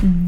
Mm-hmm.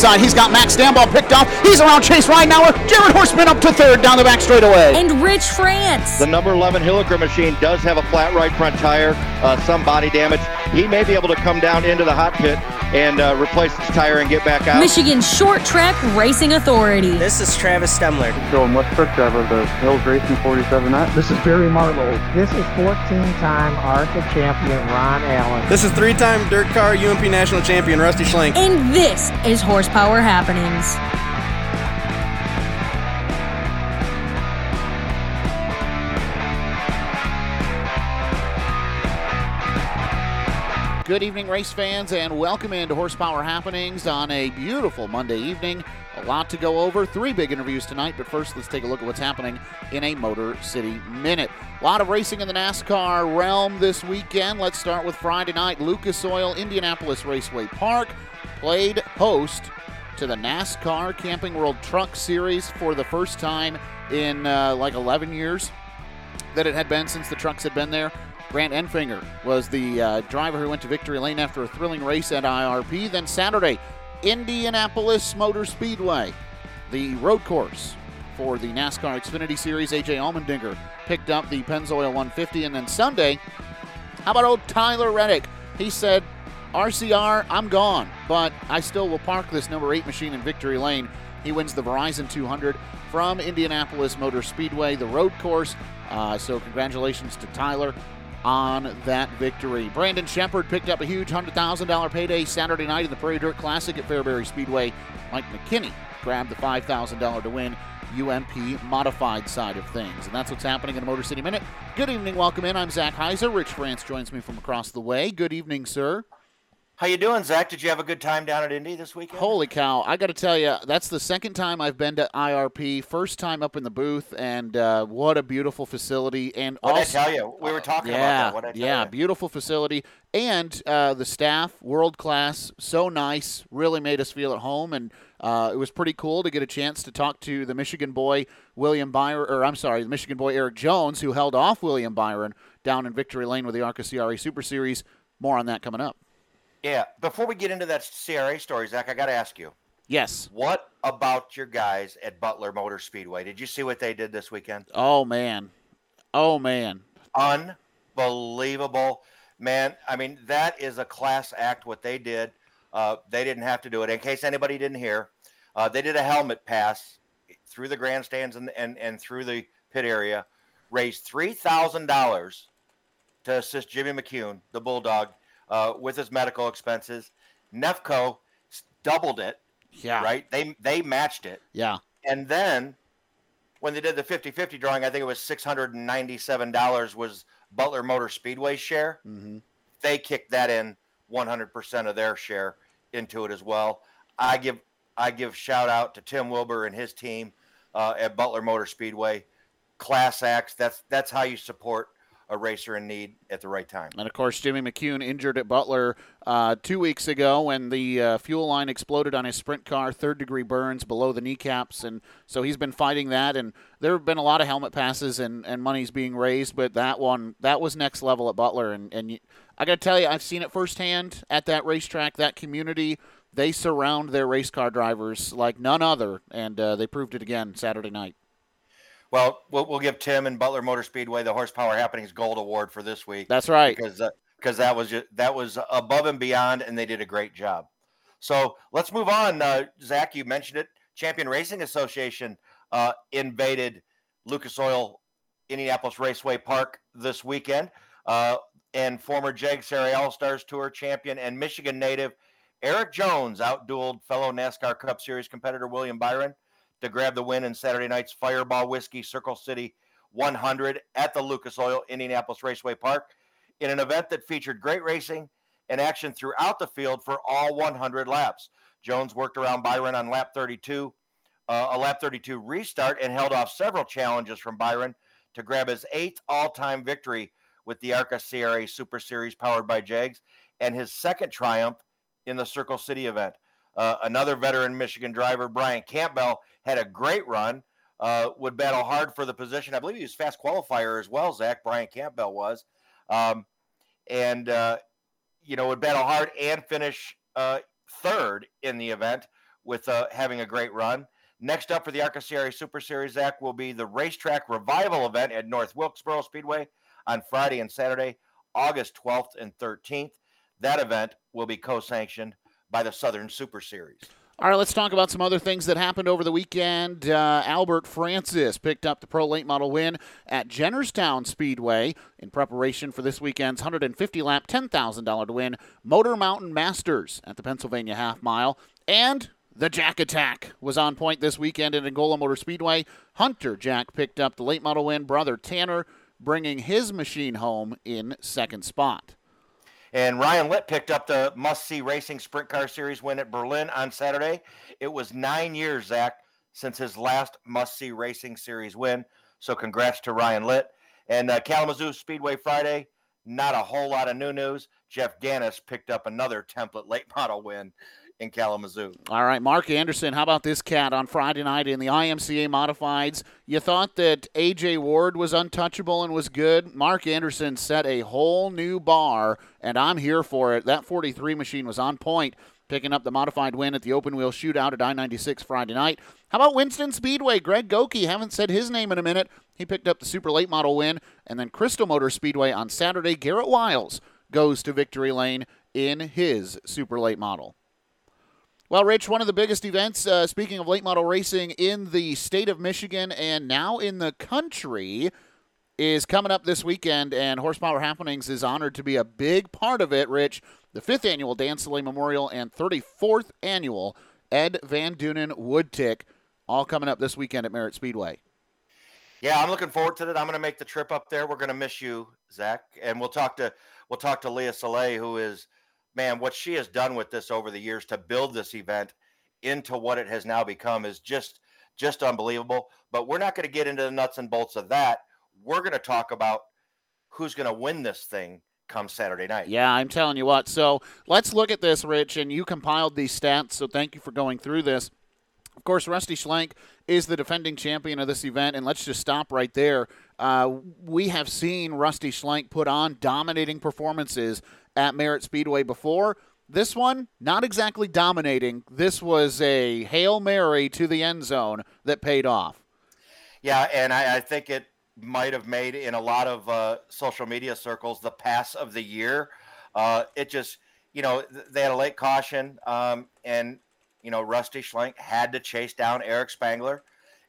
inside. He's got Max Stambaugh picked off. He's around Chase Ridenauer. Jared Horseman up to third down the back straightaway. And Rich France. The number 11 Hilliker machine does have a flat right front tire, uh, some body damage. He may be able to come down into the hot pit and uh, replace his tire and get back out. Michigan Short Track Racing Authority. This is Travis Stemler. Going West Truck Driver, the Hills Racing 47 Net. This is Barry Marlowe. This is 14-time ARCA champion Ron Allen. This is three-time dirt car UMP national champion Rusty Schlenk. And this is Horsepower Happenings. Good evening, race fans, and welcome into Horsepower Happenings on a beautiful Monday evening. A lot to go over. Three big interviews tonight, but first, let's take a look at what's happening in a Motor City Minute. A lot of racing in the NASCAR realm this weekend. Let's start with Friday night. Lucas Oil Indianapolis Raceway Park played host to the NASCAR Camping World Truck Series for the first time in uh, like 11 years that it had been since the trucks had been there. Grant Enfinger was the uh, driver who went to victory lane after a thrilling race at IRP. Then Saturday, Indianapolis Motor Speedway, the road course for the NASCAR Xfinity Series. AJ Allmendinger picked up the Pennzoil 150. And then Sunday, how about old Tyler Reddick? He said, RCR, I'm gone, but I still will park this number eight machine in victory lane. He wins the Verizon 200 from Indianapolis Motor Speedway, the road course. Uh, so, congratulations to Tyler on that victory. Brandon Sheppard picked up a huge $100,000 payday Saturday night in the Prairie Dirt Classic at Fairbury Speedway. Mike McKinney grabbed the $5,000 to win UMP modified side of things. And that's what's happening in the Motor City Minute. Good evening, welcome in. I'm Zach Heiser. Rich France joins me from across the way. Good evening, sir. How you doing, Zach? Did you have a good time down at Indy this weekend? Holy cow! I got to tell you, that's the second time I've been to IRP. First time up in the booth, and uh, what a beautiful facility! And what also, I tell you? We were talking yeah, about that. What I tell yeah, you? beautiful facility, and uh, the staff, world class, so nice. Really made us feel at home, and uh, it was pretty cool to get a chance to talk to the Michigan boy William Byron, or I'm sorry, the Michigan boy Erik Jones, who held off William Byron down in Victory Lane with the ARCA CRA Super Series. More on that coming up. Yeah. Before we get into that CRA story, Zach, I got to ask you. Yes. What about your guys at Butler Motor Speedway? Did you see what they did this weekend? Oh man. Oh man. Unbelievable, man. I mean, that is a class act. What they did, uh, they didn't have to do it. In case anybody didn't hear, uh, they did a helmet pass through the grandstands and and, and through the pit area, raised three thousand dollars to assist Jimmy McCune, the Bulldog, uh, with his medical expenses. Nefco doubled it. Yeah. Right. They they matched it. Yeah. And then when they did the 50-50 drawing, I think it was $697 was Butler Motor Speedway share. Mm-hmm. They kicked that in 100% of their share into it as well. I give I give shout out to Tim Wilbur and his team uh, at Butler Motor Speedway. Class acts. That's that's how you support a racer in need at the right time. And of course, Jimmy McCune injured at Butler uh, two weeks ago when the uh, fuel line exploded on his sprint car, third degree burns below the kneecaps. And so he's been fighting that. And there have been a lot of helmet passes and, and money's being raised, but that one, that was next level at Butler. And, and you, I got to tell you, I've seen it firsthand at that racetrack, that community. They surround their race car drivers like none other. And uh, they proved it again Saturday night. Well, well, we'll give Tim and Butler Motor Speedway the Horsepower Happenings Gold Award for this week. That's right. Because because that was just, that was above and beyond, and they did a great job. So let's move on. Uh, Zach, you mentioned it. Champion Racing Association uh, invaded Lucas Oil Indianapolis Raceway Park this weekend, uh, and former Jag Serie All Stars Tour champion and Michigan native Erik Jones outdueled fellow NASCAR Cup Series competitor William Byron to grab the win in Saturday night's Fireball Whiskey Circle City 100 at the Lucas Oil Indianapolis Raceway Park in an event that featured great racing and action throughout the field for all 100 laps. Jones worked around Byron on lap 32, uh, a lap 32 restart, and held off several challenges from Byron to grab his eighth all-time victory with the ARCA CRA Super Series powered by JEGS, and his second triumph in the Circle City event. Uh, another veteran Michigan driver, Brian Campbell, had a great run. Uh, would battle hard for the position. I believe he was fast qualifier as well. Zach Brian Campbell was, um, and uh, you know would battle hard and finish uh, third in the event with uh, having a great run. Next up for the ARCA CRA Super Series, Zach, will be the racetrack revival event at North Wilkesboro Speedway on Friday and Saturday, August 12th and 13th. That event will be co sanctioned by the Southern Super Series. All right, let's talk about some other things that happened over the weekend. Uh, Albert Francis picked up the Pro Late Model win at Jennerstown Speedway in preparation for this weekend's 150 lap, $10,000 to win Motor Mountain Masters at the Pennsylvania Half Mile. And the Jack Attack was on point this weekend at Angola Motor Speedway. Hunter Jack picked up the late model win. Brother Tanner bringing his machine home in second spot. And Ryan Litt picked up the must see racing sprint car series win at Berlin on Saturday. It was nine years, Zach, since his last must see racing series win. So congrats to Ryan Litt. And uh, Kalamazoo Speedway Friday, not a whole lot of new news. Jeff Gannis picked up another template late model win in Kalamazoo. All right, Mark Anderson, how about this cat on Friday night in the IMCA Modifieds? You thought that AJ Ward was untouchable and was good. Mark Anderson set a whole new bar, and I'm here for it. That 43 machine was on point, picking up the modified win at the open wheel shootout at I 96 Friday night. How about Winston Speedway? Greg Goki, haven't said his name in a minute. He picked up the super late model win. And then Crystal Motor Speedway on Saturday, Garrett Wiles goes to victory lane in his super late model. Well, Rich, one of the biggest events, uh, speaking of late model racing in the state of Michigan and now in the country, is coming up this weekend, and Horsepower Happenings is honored to be a big part of it, Rich. The fifth annual Dan Soleil Memorial and 34th annual Ed Van Dunen Wood Tick, all coming up this weekend at Merritt Speedway. Yeah, I'm looking forward to it. I'm going to make the trip up there. We're going to miss you, Zach, and we'll talk to we'll talk to Leah Soleil, who is – man, what she has done with this over the years to build this event into what it has now become is just just unbelievable. But we're not going to get into the nuts and bolts of that. We're going to talk about who's going to win this thing come Saturday night. Yeah, I'm telling you what. So let's look at this, Rich, and you compiled these stats. So thank you for going through this. Of course, Rusty Schlenk is the defending champion of this event, and let's just stop right there. Uh, we have seen Rusty Schlenk put on dominating performances at Merritt Speedway before. This one, not exactly dominating. This was a Hail Mary to the end zone that paid off. Yeah, and I, I think it might have made in a lot of uh, social media circles the pass of the year. Uh, it just, you know, they had a late caution, um, and, you know, Rusty Schlenk had to chase down Eric Spangler,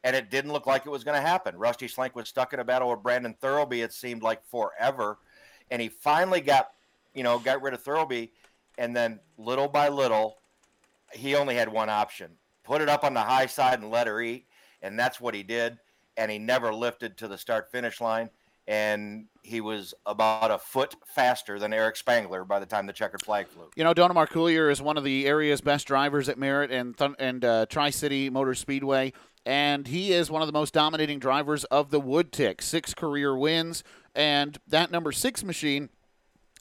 and it didn't look like it was going to happen. Rusty Schlenk was stuck in a battle with Brandon Thurlby, it seemed like forever, and he finally got you know, got rid of Thurlby, and then little by little, he only had one option: put it up on the high side and let her eat, and that's what he did. And he never lifted to the start finish line, and he was about a foot faster than Eric Spangler by the time the checkered flag flew. You know, Donald Marcoulier is one of the area's best drivers at Merritt and Th- and uh, Tri City Motor Speedway. And he is one of the most dominating drivers of the Wood Tick. Six career wins. And that number six machine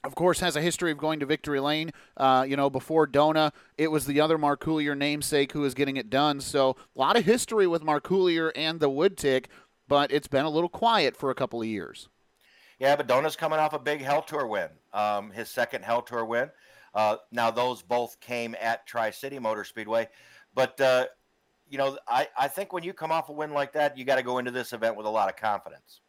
of course, has a history of going to victory lane. Uh, you know, before Dona, it was the other Marcoulier namesake who was getting it done. So a lot of history with Marcoulier and the Wood Tick, but it's been a little quiet for a couple of years. Yeah, but Dona's coming off a big Hell Tour win, um, his second Hell Tour win. Uh, now those both came at Tri City Motor Speedway, but uh, you know, I, I think when you come off a win like that, you got to go into this event with a lot of confidence.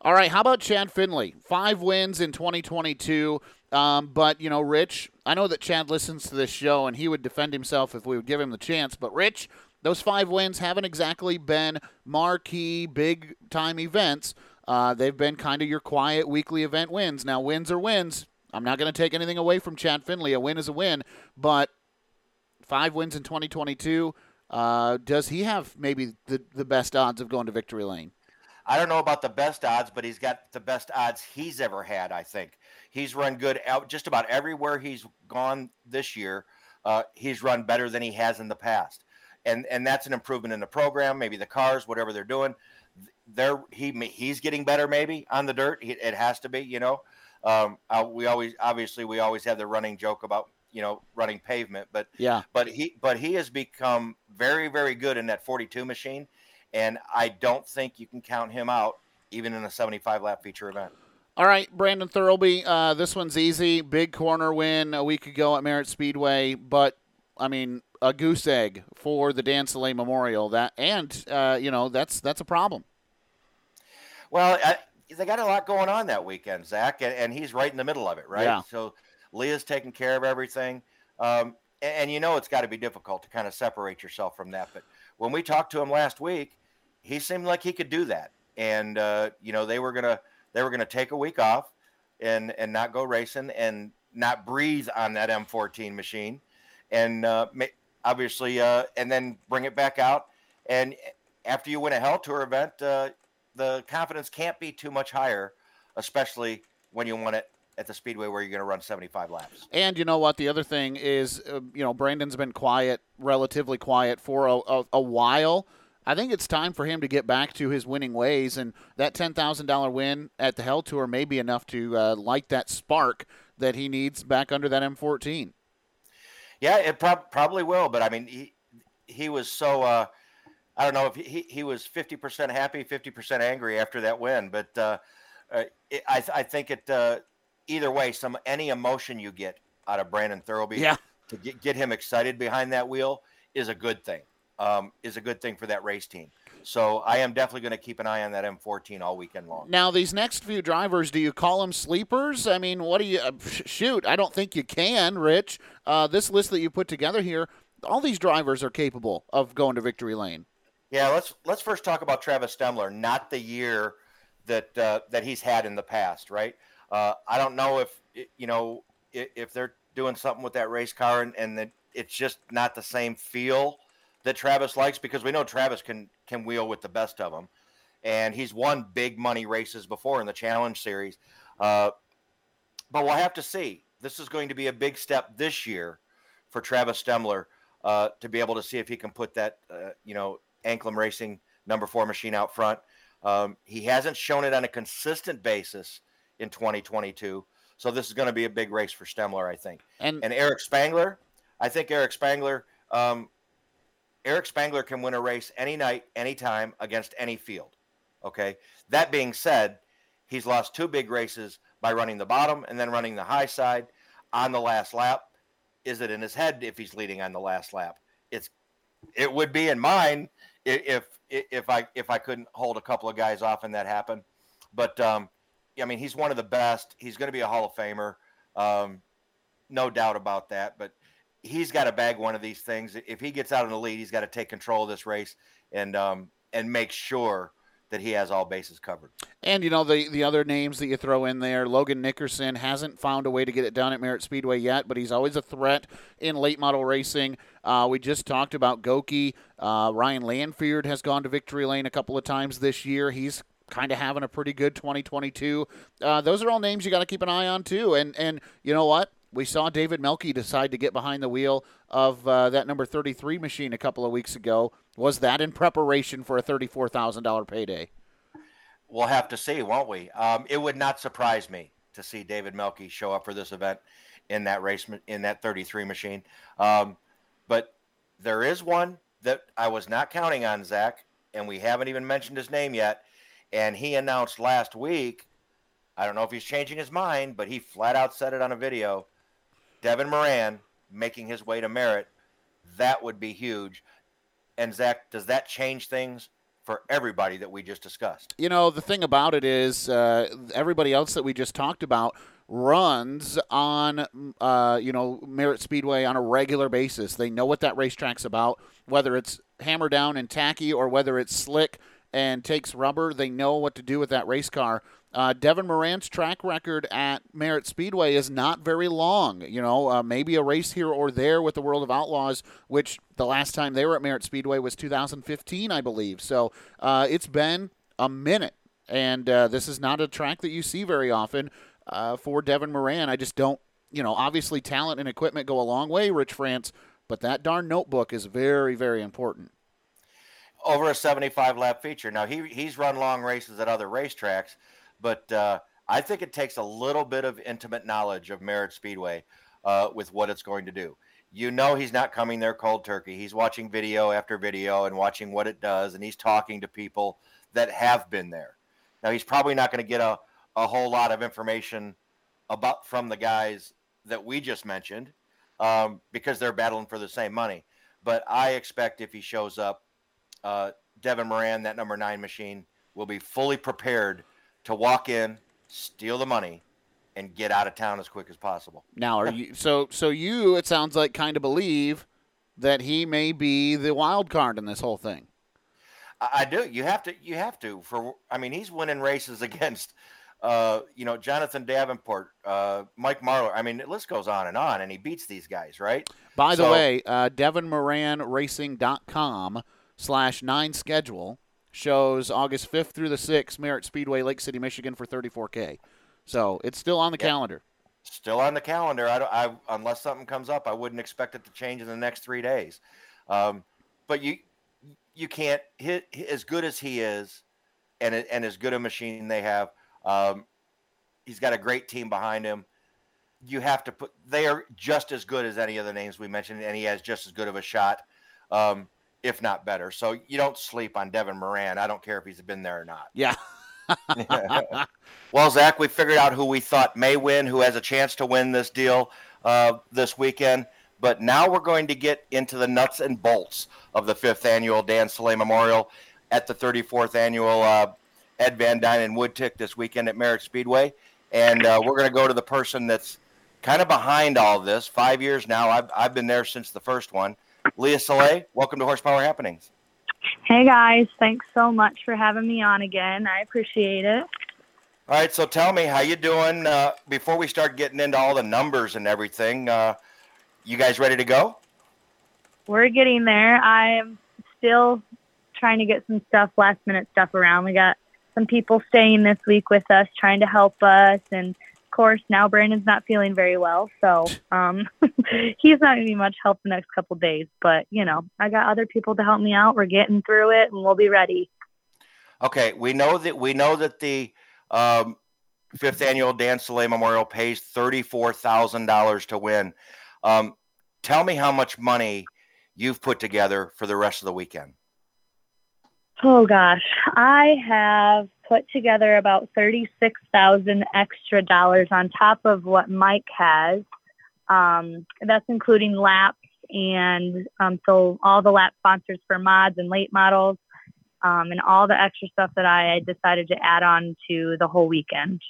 All right, how about Chad Finley? Five wins in 2022. Um, but, you know, Rich, I know that Chad listens to this show and he would defend himself if we would give him the chance. But, Rich, those five wins haven't exactly been marquee, big time events. Uh, they've been kind of your quiet weekly event wins. Now, wins are wins. I'm not going to take anything away from Chad Finley. A win is a win. But five wins in 2022. Uh, does he have maybe the, the best odds of going to victory lane? I don't know about the best odds, but he's got the best odds he's ever had. I think he's run good out just about everywhere he's gone this year. uh, he's run better than he has in the past, and and that's an improvement in the program. Maybe the cars, whatever they're doing, they're he he's getting better maybe on the dirt. It has to be, you know. Um, uh, we always obviously we always have the running joke about you know running pavement, but yeah, but he but he has become very very good in that 42 machine, and I don't think you can count him out even in a 75 lap feature event. All right, Brandon Thurlby. Uh, this one's easy. Big corner win a week ago at Merritt Speedway, but I mean a goose egg for the Dan Soleil Memorial. That and uh, you know that's that's a problem. Well, I, they got a lot going on that weekend, Zach, and, and, he's right in the middle of it, right? Yeah. So Leah's taking care of everything, um, and, and you know it's got to be difficult to kind of separate yourself from that. But when we talked to him last week, he seemed like he could do that, and uh, you know they were gonna they were going to take a week off and and not go racing and not breathe on that M14 machine, and uh, obviously, uh, and then bring it back out. And after you win a Hell Tour event, uh, the confidence can't be too much higher, especially when you win it at the speedway where you're going to run 75 laps. And you know what? The other thing is, uh, you know, Brandon's been quiet, relatively quiet for a, a, a while. I think it's time for him to get back to his winning ways, and that ten thousand dollar win at the Hell Tour may be enough to uh, light that spark that he needs back under that M14. Yeah, it prob- probably will, but I mean, he he was so uh, I don't know if he he was fifty percent happy, fifty percent angry after that win, but uh, uh it, I I think it uh, either way, some any emotion you get out of Brandon Thurlby, yeah. to get get him excited behind that wheel is a good thing um, is a good thing for that race team. So I am definitely going to keep an eye on that M14 all weekend long. Now, these next few drivers, do you call them sleepers? I mean, what do you uh, shoot? I don't think you can, Rich. Uh, this list that you put together here, all these drivers are capable of going to victory lane. Yeah, let's let's first talk about Travis Stemler, not the year that uh, that he's had in the past, right? Uh, I don't know if you know if they're doing something with that race car and, and that it's just not the same feel that Travis likes because we know Travis can can wheel with the best of them, and he's won big money races before in the Challenge Series. Uh, but we'll have to see. This is going to be a big step this year for Travis Stemler uh, to be able to see if he can put that uh, you know Anklam Racing number four machine out front. Um, he hasn't shown it on a consistent basis in 2022. So this is going to be a big race for Stemler, I think. And, and Eric Spangler, I think Eric Spangler um, Eric Spangler can win a race any night, anytime against any field. Okay. That being said, he's lost two big races by running the bottom and then running the high side on the last lap. Is it in his head if he's leading on the last lap? It's it would be in mine if if I if I couldn't hold a couple of guys off and that happened. But um, I mean, he's one of the best. He's going to be a Hall of Famer, um, no doubt about that. But he's got to bag one of these things. If he gets out in the lead, he's got to take control of this race and um, and make sure that he has all bases covered. And you know the the other names that you throw in there, Logan Nickerson hasn't found a way to get it done at Merritt Speedway yet, but he's always a threat in late model racing. Uh, we just talked about Goki. Uh, Ryan Lanfeard has gone to victory lane a couple of times this year. He's kind of having a pretty good 2022. Uh, those are all names you got to keep an eye on too. And and you know what? We saw David Melke decide to get behind the wheel of uh, that number 33 machine a couple of weeks ago. Was that in preparation for a $34,000 payday? We'll have to see, won't we? Um, it would not surprise me to see David Melke show up for this event in that race in that 33 machine. Um, but there is one that I was not counting on, Zach, and we haven't even mentioned his name yet. And he announced last week. I don't know if he's changing his mind, but he flat out said it on a video Devin Moran making his way to Merritt, that would be huge. And Zach, does that change things for everybody that we just discussed? You know, the thing about it is, uh, everybody else that we just talked about runs on, uh, you know, Merritt Speedway on a regular basis. They know what that racetrack's about, whether it's hammer down and tacky or whether it's slick and takes rubber. They know what to do with that race car. Uh, Devin Moran's track record at Merritt Speedway is not very long. You know, uh, maybe a race here or there with the World of Outlaws, which the last time they were at Merritt Speedway was 2015, I believe. So uh, it's been a minute, and uh, this is not a track that you see very often uh, for Devin Moran. I just don't you know, obviously talent and equipment go a long way, Rich France, but that darn notebook is very, very important. Over a 75 lap feature. Now he he's run long races at other racetracks, but uh, I think it takes a little bit of intimate knowledge of Merritt Speedway uh, with what it's going to do. You know he's not coming there cold turkey. He's watching video after video and watching what it does, and he's talking to people that have been there. Now he's probably not going to get a, a whole lot of information about from the guys that we just mentioned um, because they're battling for the same money. But I expect if he shows up, uh, Devin Moran, that number nine machine, will be fully prepared to walk in, steal the money, and get out of town as quick as possible. Now, are you so? So you, it sounds like, kind of believe that he may be the wild card in this whole thing. I, I do. You have to. You have to. For I mean, he's winning races against, uh, you know, Jonathan Davenport, uh, Mike Marlar. I mean, the list goes on and on, and he beats these guys, right? By the So- way, uh, DevinMoranRacing.com slash nine schedule shows August 5th through the 6th, Merritt Speedway, Lake City, Michigan for 34K. So it's still on the Yeah. calendar. still on the calendar. I, don't, I unless something comes up, I wouldn't expect it to change in the next three days. Um, but you you can't hit as good as he is, and and as good a machine they have. Um, he's got a great team behind him. You have to put. They are just as good as any of the names we mentioned, and he has just as good of a shot, um, if not better. So you don't sleep on Devin Moran. I don't care if he's been there or not. Yeah. well, Zach, we figured out who we thought may win, who has a chance to win this deal uh, this weekend. But now we're going to get into the nuts and bolts of the fifth annual Dan Soleil Memorial at the 34th annual uh, Ed Van Dyne and Woodtick this weekend at Merritt Speedway. And uh, we're going to go to the person that's kind of behind all this. Five years now. I've, I've been there since the first one. Leah Soleil, welcome to Horsepower Happenings. Hey guys, thanks so much for having me on again. I appreciate it. All right, so tell me how you doing uh, before we start getting into all the numbers and everything. Uh, you guys ready to go? We're getting there. I am still trying to get some stuff, last minute stuff around. We got some people staying this week with us, trying to help us, and course now Brandon's not feeling very well, so um, he's not going to be much help the next couple days. But you know, I got other people to help me out. We're getting through it, and we'll be ready. Okay, we know that we know that the um, fifth annual Dan Soleil Memorial pays thirty-four thousand dollars to win. Um, tell me how much money you've put together for the rest of the weekend. Oh gosh, I have put together about thirty-six thousand extra dollars on top of what Mike has. Um, that's including laps and um, so all the lap sponsors for mods and late models, um, and all the extra stuff that I decided to add on to the whole weekend.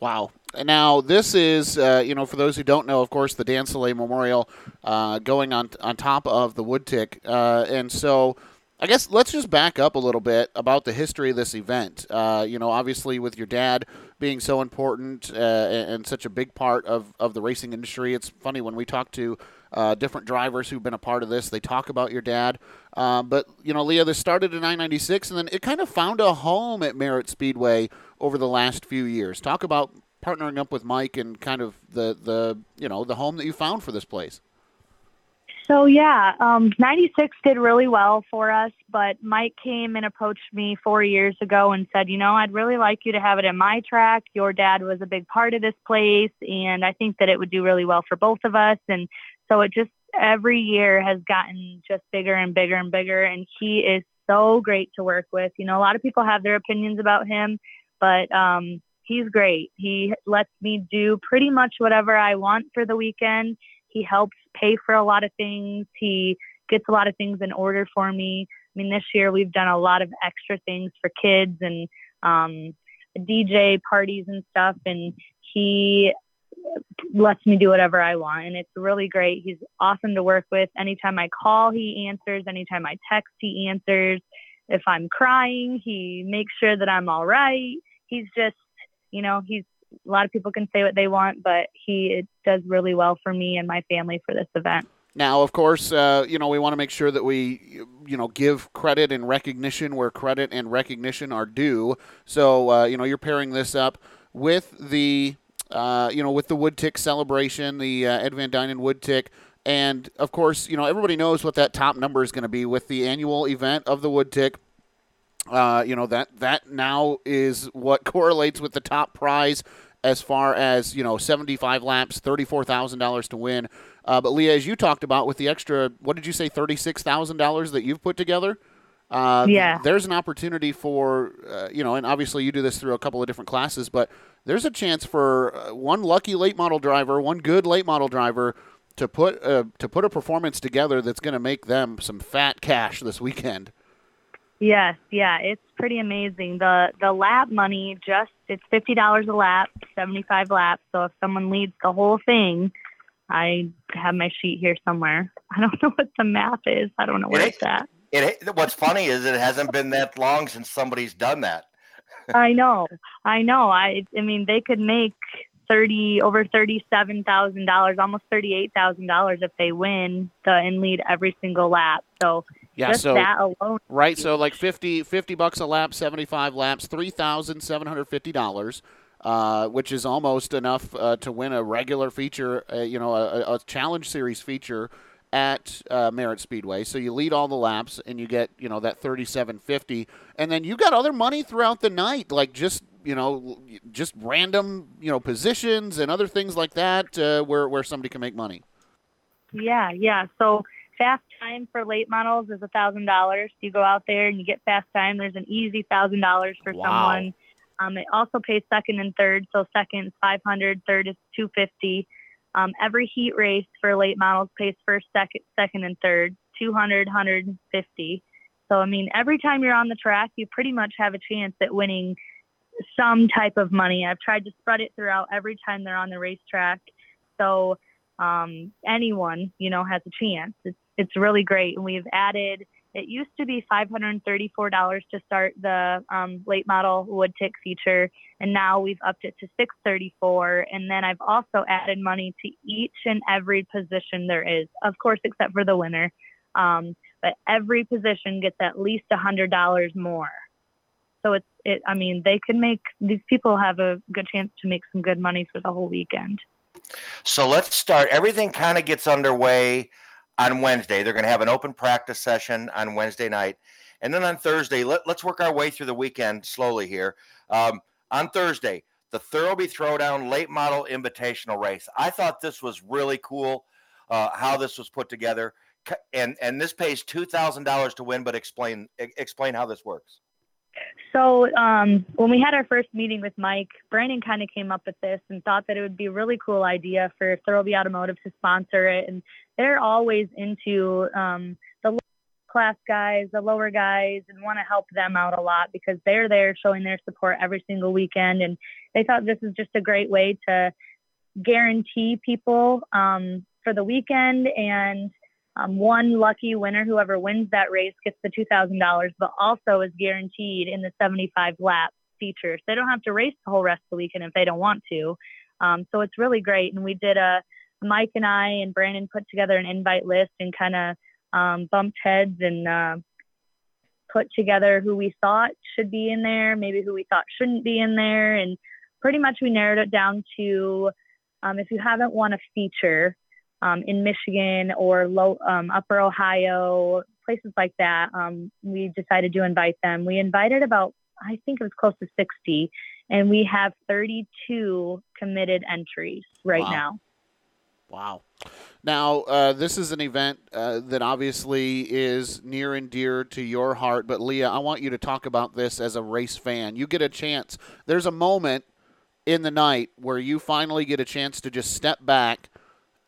Wow. Now, this is, uh, you know, for those who don't know, of course, the Dan Soleil Memorial uh, going on on top of the Woodtick. Uh, and so I guess let's just back up a little bit about the history of this event. Uh, you know, obviously, with your dad being so important uh, and, such a big part of, of the racing industry, it's funny when we talk to uh, different drivers who've been a part of this, they talk about your dad. Uh, but, you know, Leah, this started in 996, and then it kind of found a home at Merritt Speedway over the last few years. Talk about partnering up with Mike and kind of the, the you know, the home that you found for this place. So yeah, um, 96 did really well for us, but Mike came and approached me four years ago and said, you know, I'd really like you to have it in my track. Your dad was a big part of this place, and I think that it would do really well for both of us. And so it just every year has gotten just bigger and bigger and bigger, and he is so great to work with. You know, a lot of people have their opinions about him, but um, he's great. He lets me do pretty much whatever I want for the weekend. He helps pay for a lot of things. He gets a lot of things in order for me. I mean, this year we've done a lot of extra things for kids and um, DJ parties and stuff, and he lets me do whatever I want. And it's really great. He's awesome to work with. Anytime I call, he answers. Anytime I text, he answers. If I'm crying, he makes sure that I'm all right. He's just, you know, he's a lot of people can say what they want, but he it does really well for me and my family for this event. Now, of course, uh, you know we want to make sure that we, you know, give credit and recognition where credit and recognition are due. So, uh, you know, you're pairing this up with the uh, you know, with the wood tick celebration, the uh, Ed Van Dynen wood tick. And of course, you know, everybody knows what that top number is going to be with the annual event of the wood tick. Uh, you know that that now is what correlates with the top prize as far as you know 75 laps $34000 to win. Uh, but leah as you talked about with the extra what did you say $36000 that you've put together? Uh, yeah. there's an opportunity for uh, you know and obviously you do this through a couple of different classes but there's a chance for uh, one lucky late model driver one good late model driver to put a, to put a performance together that's going to make them some fat cash this weekend Yes, yeah, it's pretty amazing. The the lap money just it's fifty dollars a lap, seventy five laps. So if someone leads the whole thing, I have my sheet here somewhere. I don't know what the math is. I don't know where it, it's at. It, what's funny is it hasn't been that long since somebody's done that. I know, I know. I I mean they could make thirty over thirty seven thousand dollars, almost thirty eight thousand dollars if they win the and lead every single lap. So yeah, Just so that alone. right, so like 50, 50 bucks a lap, seventy five laps, three thousand seven hundred fifty dollars, uh, which is almost enough uh, to win a regular feature, uh, you know, a, a, challenge series feature at uh, Merritt Speedway. So you lead all the laps and you get you know that thirty seven fifty, and then you got other money throughout the night, like just you know just random you know positions and other things like that, uh, where where somebody can make money. Yeah, yeah. So fast time for late models is a thousand dollars. You go out there and you get fast time. There's an easy thousand dollars for wow. someone. Um, it also pays second and third. So second is 500, third is 250. Um, every heat race for late models pays first, second, second and third, 200, 150. So I mean, every time you're on the track, you pretty much have a chance at winning some type of money. I've tried to spread it throughout every time they're on the racetrack. So um, anyone, you know, has a chance. It's it's really great. And we've added, it used to be $534 to start the um, late model wood tick feature. And now we've upped it to 634 And then I've also added money to each and every position there is, of course, except for the winner. Um, but every position gets at least $100 more. So it's, it, I mean, they can make, these people have a good chance to make some good money for the whole weekend. So let's start. Everything kind of gets underway on Wednesday. They're going to have an open practice session on Wednesday night. And then on Thursday, let, us work our way through the weekend slowly here. Um, on Thursday, the Thurlby Throwdown Late Model Invitational Race. I thought this was really cool uh, how this was put together. And and this pays two thousand dollars to win. But explain explain how this works. So um, when we had our first meeting with Mike, Brandon kind of came up with this and thought that it would be a really cool idea for Thurlby Automotive to sponsor it. And they're always into um, the class guys, the lower guys, and want to help them out a lot because they're there showing their support every single weekend. And they thought this is just a great way to guarantee people um, for the weekend and um, one lucky winner, whoever wins that race, gets the $2,000, but also is guaranteed in the 75 lap feature. So they don't have to race the whole rest of the weekend if they don't want to. Um, so it's really great. And we did a, Mike and I and Brandon put together an invite list and kind of um, bumped heads and uh, put together who we thought should be in there, maybe who we thought shouldn't be in there. And pretty much we narrowed it down to um, if you haven't won a feature, um, in Michigan or low, um, Upper Ohio, places like that. Um, we decided to invite them. We invited about, I think it was close to 60, and we have 32 committed entries right wow. now. Wow. Now, uh, this is an event uh, that obviously is near and dear to your heart. But, Leah, I want you to talk about this as a race fan. You get a chance. There's a moment in the night where you finally get a chance to just step back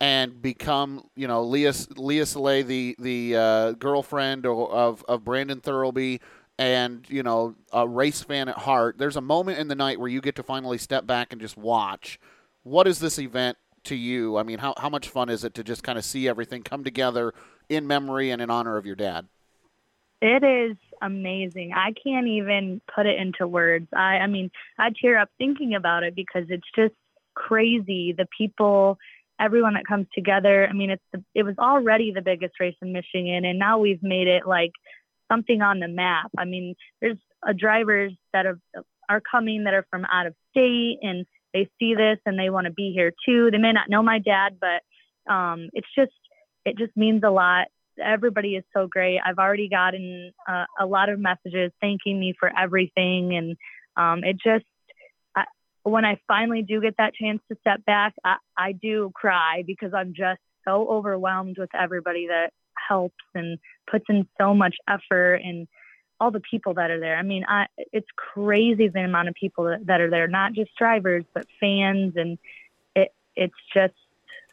and become, you know, Leah Leah Soleil, the the uh, girlfriend of of Brandon Thurlby, and you know, a race fan at heart. There's a moment in the night where you get to finally step back and just watch. What is this event to you? I mean, how how much fun is it to just kind of see everything come together in memory and in honor of your dad? It is amazing. I can't even put it into words. I I mean, I tear up thinking about it because it's just crazy. The people everyone that comes together. I mean, it's the, it was already the biggest race in Michigan, and now we've made it like something on the map. I mean, there's uh, drivers that are are coming that are from out of state, and they see this and they want to be here too. They may not know my dad, but um, it's just it just means a lot. Everybody is so great. I've already gotten uh, a lot of messages thanking me for everything, and um, it just when I finally do get that chance to step back, I, I do cry because I'm just so overwhelmed with everybody that helps and puts in so much effort and all the people that are there. I mean, I, it's crazy the amount of people that, that are there, not just drivers, but fans. And it, it's just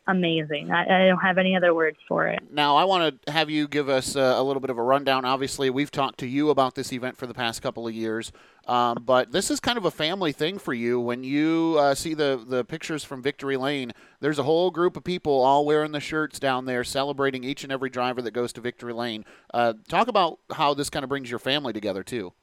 amazing. I, I, don't have any other words for it. Now, I want to have you give us a, a, little bit of a rundown. Obviously, we've talked to you about this event for the past couple of years, um, but this is kind of a family thing for you. When you uh, see the, the pictures from Victory Lane, there's a whole group of people all wearing the shirts down there celebrating each and every driver that goes to Victory Lane. Uh, talk about how this kind of brings your family together, too.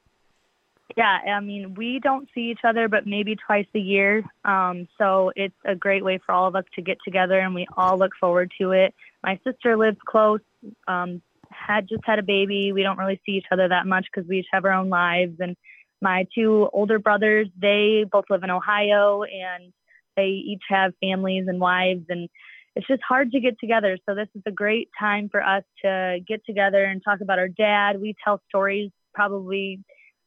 Yeah, I mean, we don't see each other, but maybe twice a year. Um, so it's a great way for all of us to get together, and we all look forward to it. My sister lives close, um, had just had a baby. We don't really see each other that much because we each have our own lives. And my two older brothers, they both live in Ohio, and they each have families and wives, and it's just hard to get together. So this is a great time for us to get together and talk about our dad. We tell stories probably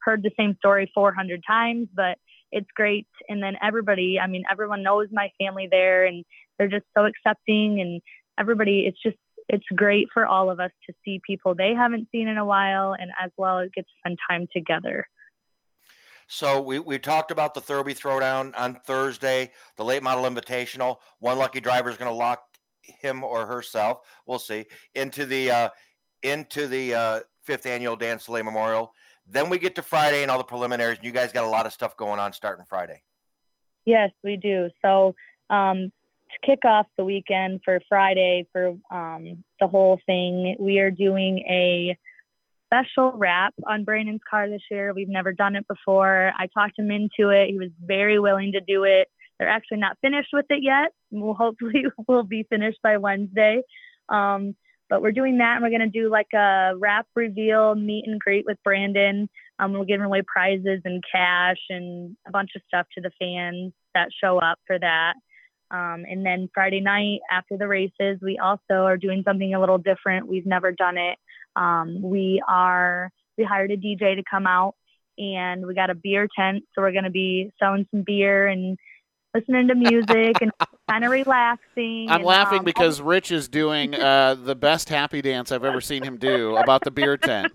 heard the same story 400 times, but it's great. And then everybody, I mean, everyone knows my family there and they're just so accepting and everybody, it's just, it's great for all of us to see people they haven't seen in a while and as well as get to spend time together. So we, we talked about the Thurlby Throwdown on Thursday, the late model invitational. One lucky driver is going to lock him or herself, we'll see, into the uh, into the uh, fifth annual Dan Soleil Memorial. Then we get to Friday and all the preliminaries, and you guys got a lot of stuff going on starting Friday. Yes, we do. So um, to kick off the weekend for Friday for um, the whole thing, we are doing a special wrap on Brandon's car this year. We've never done it before. I talked him into it. He was very willing to do it. They're actually not finished with it yet. We'll hopefully we'll be finished by Wednesday. Um, but we're doing that, and we're going to do like a wrap reveal meet and greet with Brandon. Um, we're giving away prizes and cash and a bunch of stuff to the fans that show up for that. Um, and then Friday night after the races, we also are doing something a little different. We've never done it. Um, we are we hired a DJ to come out, and we got a beer tent, so we're going to be selling some beer and listening to music and kind of relaxing. I'm and, laughing um, because Rich is doing uh, the best happy dance I've ever seen him do about the beer tent.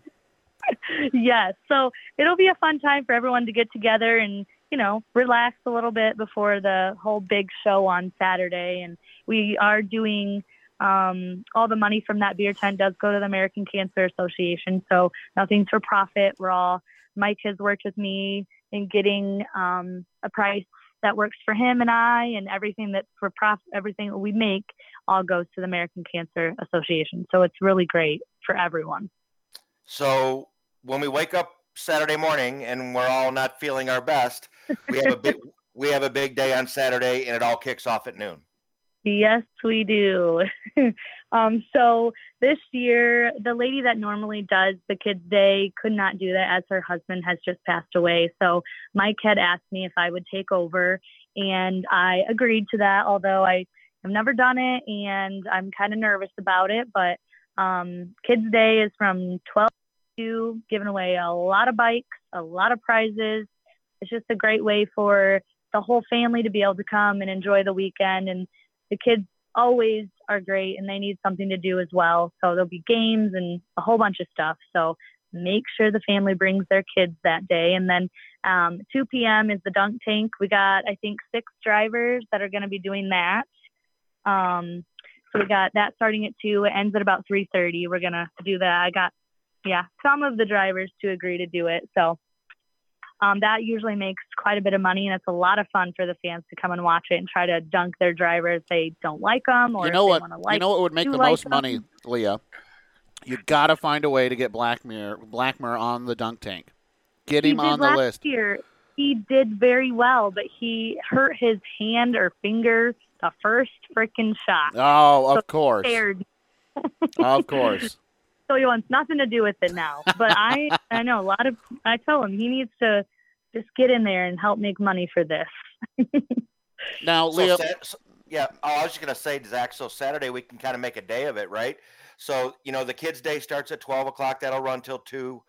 yes, so it'll be a fun time for everyone to get together and you know relax a little bit before the whole big show on Saturday. And we are doing um, all the money from that beer tent does go to the American Cancer Association. So nothing's for profit. We're all Mike has worked with me in getting um, a price that works for him and I, and everything that for profit, everything that we make all goes to the American Cancer Association. So it's really great for everyone. So when we wake up Saturday morning and we're all not feeling our best, we have a big we have a big day on Saturday, and it all kicks off at noon. Yes, we do. um, so this year, the lady that normally does the kids' day could not do that as her husband has just passed away. So Mike had asked me if I would take over, and I agreed to that. Although I have never done it, and I'm kind of nervous about it. But um, kids' day is from 12 to giving away a lot of bikes, a lot of prizes. It's just a great way for the whole family to be able to come and enjoy the weekend and the kids always are great and they need something to do as well. So there'll be games and a whole bunch of stuff. So make sure the family brings their kids that day. And then um, 2 p.m. is the dunk tank. We got, I think, six drivers that are going to be doing that. Um, so we got that starting at 2. It ends at about 3.30. We're going to do that. I got, yeah, some of the drivers to agree to do it. So um, that usually makes quite a bit of money, and it's a lot of fun for the fans to come and watch it and try to dunk their drivers. They don't like them, or you know what? Like, them. you know what would make the like most them. money, Leah. You got to find a way to get Blackmer Blackmer on the dunk tank. Get he him on the last list. Year, he did very well, but he hurt his hand or finger the first freaking shot. Oh, of So course, Scared. of course. So he wants nothing to do with it now. But I, I know a lot of. I tell him he needs to just get in there and help make money for this. Now, So so- yeah, oh, I was just gonna say, Zach. So Saturday we can kind of make a day of it, right? So you know, the kids' day starts at twelve o'clock. That'll run till two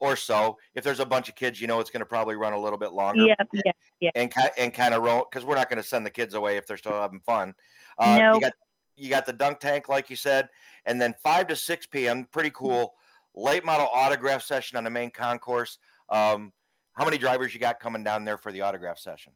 or so. If there's a bunch of kids, you know, it's gonna probably run a little bit longer. Yeah, yeah, yeah. And ki- and kind of roll because we're not gonna send the kids away if they're still having fun. Uh, No. You got you got the dunk tank, like you said, and then five to six p.m. Pretty cool. Late model autograph session on the main concourse. Um, how many drivers you got coming down there for the autograph session?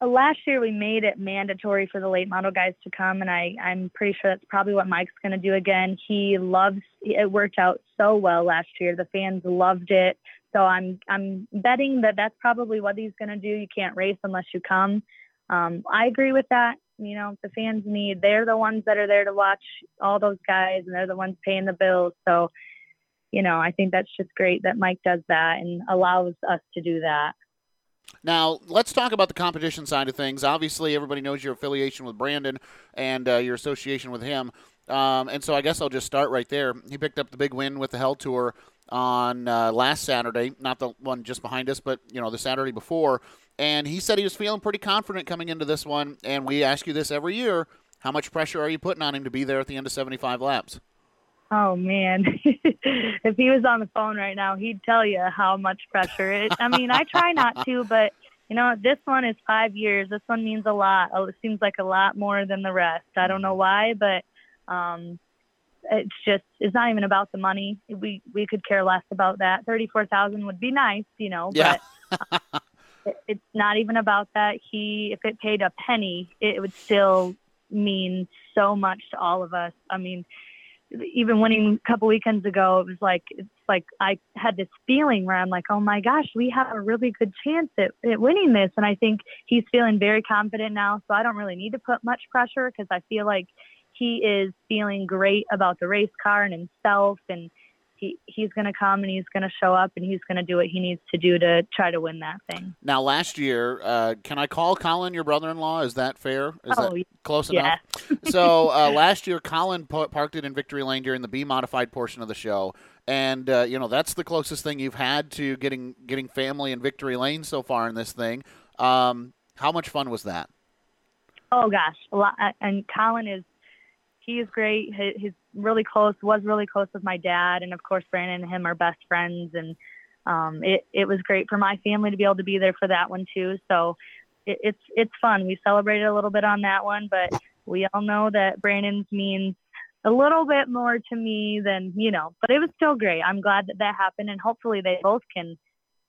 Uh, Last year we made it mandatory for the late model guys to come, and I I'm pretty sure that's probably what Mike's going to do again. He loves it. Worked out so well last year. The fans loved it. So I'm I'm betting that that's probably what he's going to do. You can't race unless you come. Um, I agree with that. You know, the fans need. They're the ones that are there to watch all those guys, and they're the ones paying the bills. So, you know, I think that's just great that Mike does that and allows us to do that. Now, let's talk about the competition side of things. Obviously, everybody knows your affiliation with Brandon and uh, your association with him. Um, and so I guess I'll just start right there. He picked up the big win with the Hell Tour on uh, last Saturday, not the one just behind us, but you know the Saturday before. And he said he was feeling pretty confident coming into this one. And we ask you this every year: How much pressure are you putting on him to be there at the end of 75 laps? Oh man, if he was on the phone right now, he'd tell you how much pressure. It, I mean, I try not to, but you know, this one is five years. This one means a lot. Oh, It seems like a lot more than the rest. I don't know why, but um, it's just it's not even about the money. We we could care less about that. Thirty four thousand would be nice, you know, Yeah. but it, it's not even about that. He, if it paid a penny, it would still mean so much to all of us. I mean, even winning a couple weekends ago, it was like it's like I had this feeling where I'm like, oh my gosh, we have a really good chance at, at winning this, and I think he's feeling very confident now. So I don't really need to put much pressure because I feel like he is feeling great about the race car and himself, and he he's going to come and he's going to show up and he's going to do what he needs to do to try to win that thing. Now, last year, uh, can I call Colin your brother-in-law? Is that fair? Is Oh, that close yeah. enough? so uh, last year, Colin pa- parked it in Victory Lane during the B modified portion of the show, and uh, you know that's the closest thing you've had to getting getting family in Victory Lane so far in this thing. Um, how much fun was that? Oh gosh, a lot. And Colin is he is great. He, he's really close. Was really close with my dad, and of course Brandon and him are best friends. And um, it it was great for my family to be able to be there for that one too. So it, it's it's fun. We celebrated a little bit on that one, but we all know that Brandon's means a little bit more to me than you know. But it was still great. I'm glad that that happened, and hopefully they both can.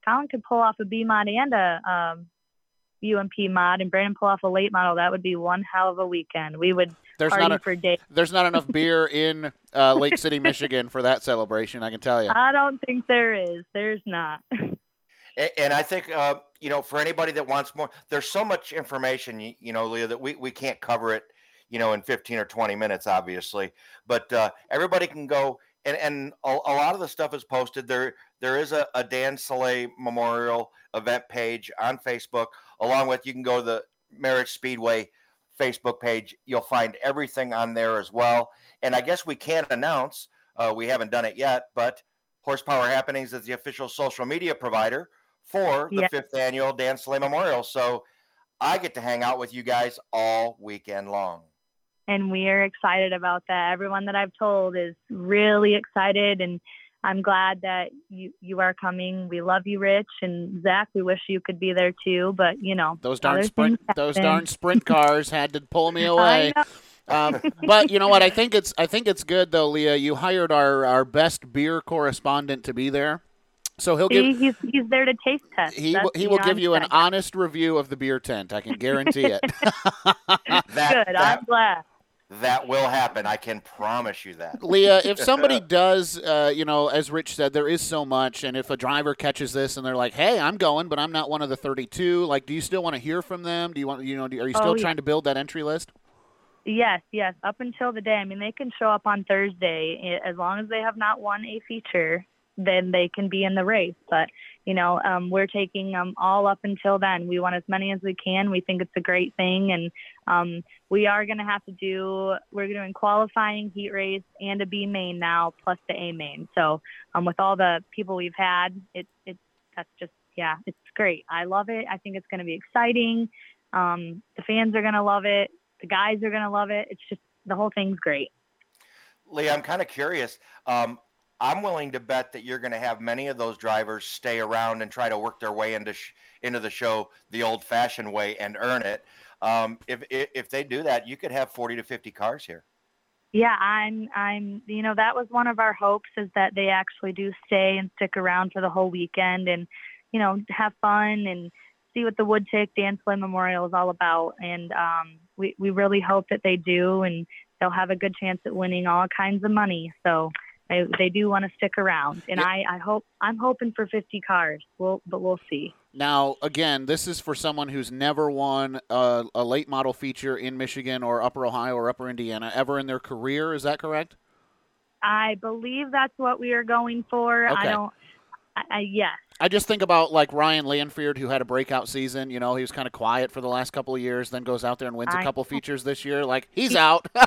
Colin could pull off a B mod and a um, UMP mod, and Brandon pull off a late model. That would be one hell of a weekend. We would There's party not a, for days. there's not enough beer in uh, Lake City, Michigan for that celebration. I can tell you. I don't think there is. There's not. A- And I think, uh, you know, for anybody that wants more, there's so much information, you, you know, Leah, that we, we can't cover it, you know, in 15 or 20 minutes, obviously. But uh, everybody can go, and, and a, a lot of the stuff is posted. There There is a, a Dan Soleil Memorial event page on Facebook, along with you can go to the Merritt Speedway Facebook page. You'll find everything on there as well. And I guess we can't announce, uh, we haven't done it yet, but Horsepower Happenings is the official social media provider for the Yeah. fifth annual Dan Soleil Memorial. So I get to hang out with you guys all weekend long. and we are excited about that. Everyone that I've told is really excited, and I'm glad that you you are coming. We love you, Rich and Zach. We wish you could be there too, but you know Those darn sprint those darn sprint cars had to pull me away. Um, but you know what? I think it's I think it's good though, Leah. You hired our, our best beer correspondent to be there, so he'll give he's he's there to taste test. he That's, will, he will give you an honest review of the beer tent. I can guarantee it. That, Good. that, I'm glad. That will happen. I can promise you that. Leah, if somebody does, uh, you know, as Rich said, there is so much, and if a driver catches this and they're like, "Hey, I'm going, but I'm not one of the 32," like, do you still want to hear from them? Do you want, you know, do, are you still Oh, yeah. trying to build that entry list? Yes, yes. Up until the day, I mean, they can show up on Thursday as long as they have not won a feature. Then they can be in the race. But you know, um, we're taking them all up until then. We want as many as we can. We think it's a great thing, and um, we are going to have to do. We're doing qualifying, heat race, and a B main now, plus the A main. So um, with all the people we've had, it it that's just yeah, it's great. I love it. I think it's going to be exciting. Um, the fans are going to love it. The guys are going to love it. It's just the whole thing's great. Lee, I'm kind of curious. Um, I'm willing to bet that you're going to have many of those drivers stay around and try to work their way into sh- into the show the old-fashioned way and earn it. Um, if, if if they do that, you could have 40 to 50 cars here. Yeah, I'm I'm you know that was one of our hopes is that they actually do stay and stick around for the whole weekend and you know have fun and see what the Wood Tick Dan Soleil Memorial is all about. And um, we we really hope that they do and they'll have a good chance at winning all kinds of money. So they, they do want to stick around, and Yeah. I, I hope I'm hoping for 50 cars. We'll, but we'll see. Now, again, this is for someone who's never won a, a late model feature in Michigan or Upper Ohio or Upper Indiana ever in their career. Is that correct? I believe that's what we are going for. Okay. I don't. I, I yes. I just think about like Ryan Lanfeard, who had a breakout season. You know, he was kind of quiet for the last couple of years, then goes out there and wins a I couple know. features this year. Like he's out.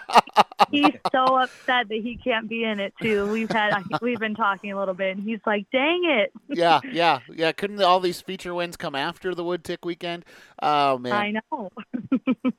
He's so upset that he can't be in it too. We've had we've been talking a little bit, and he's like, "Dang it!" yeah, yeah, yeah. Couldn't all these feature wins come after the Wood Tick weekend? Oh man. I know.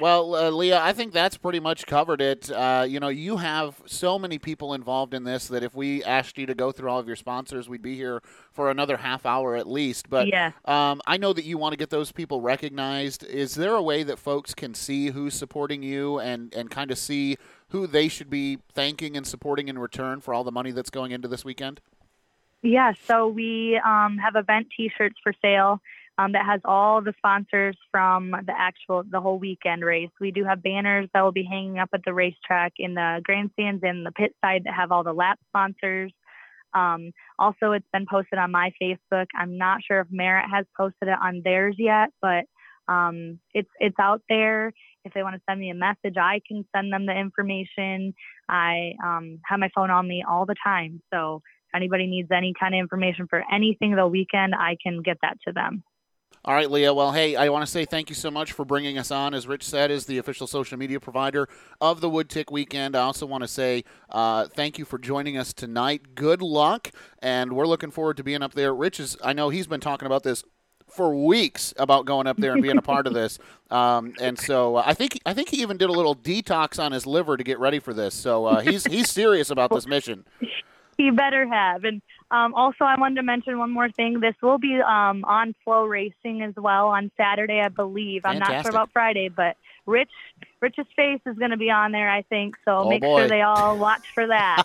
Well, uh, Leah, I think that's pretty much covered it. Uh, you know, you have so many people involved in this that if we asked you to go through all of your sponsors, we'd be here for another half hour at least. But Yeah. um, I know that you want to get those people recognized. Is there a way that folks can see who's supporting you and, and kind of see who they should be thanking and supporting in return for all the money that's going into this weekend? Yeah, so we um, have event T-shirts for sale um, that has all the sponsors from the actual the whole weekend race. We do have banners that will be hanging up at the racetrack in the grandstands and the pit side that have all the lap sponsors. Um, also, it's been posted on my Facebook. I'm not sure if Merritt has posted it on theirs yet, but um, it's it's out there. If they want to send me a message, I can send them the information. I um, have my phone on me all the time, so if anybody needs any kind of information for anything the weekend, I can get that to them. All right, Leah. Well, hey, I want to say thank you so much for bringing us on. As Rich said, is the official social media provider of the Wood Tick Weekend. I also want to say uh, thank you for joining us tonight. Good luck, and we're looking forward to being up there. Rich is, I know he's been talking about this for weeks about going up there and being a part of this, um, and so uh, I think I think he even did a little detox on his liver to get ready for this. So uh, he's he's serious about this mission. He better have. And um, also, I wanted to mention one more thing. This will be um, on FloRacing as well on Saturday, I believe. I'm not sure about Friday, but Rich Rich's face is going to be on there, I think. So Oh, make boy. sure they all watch for that.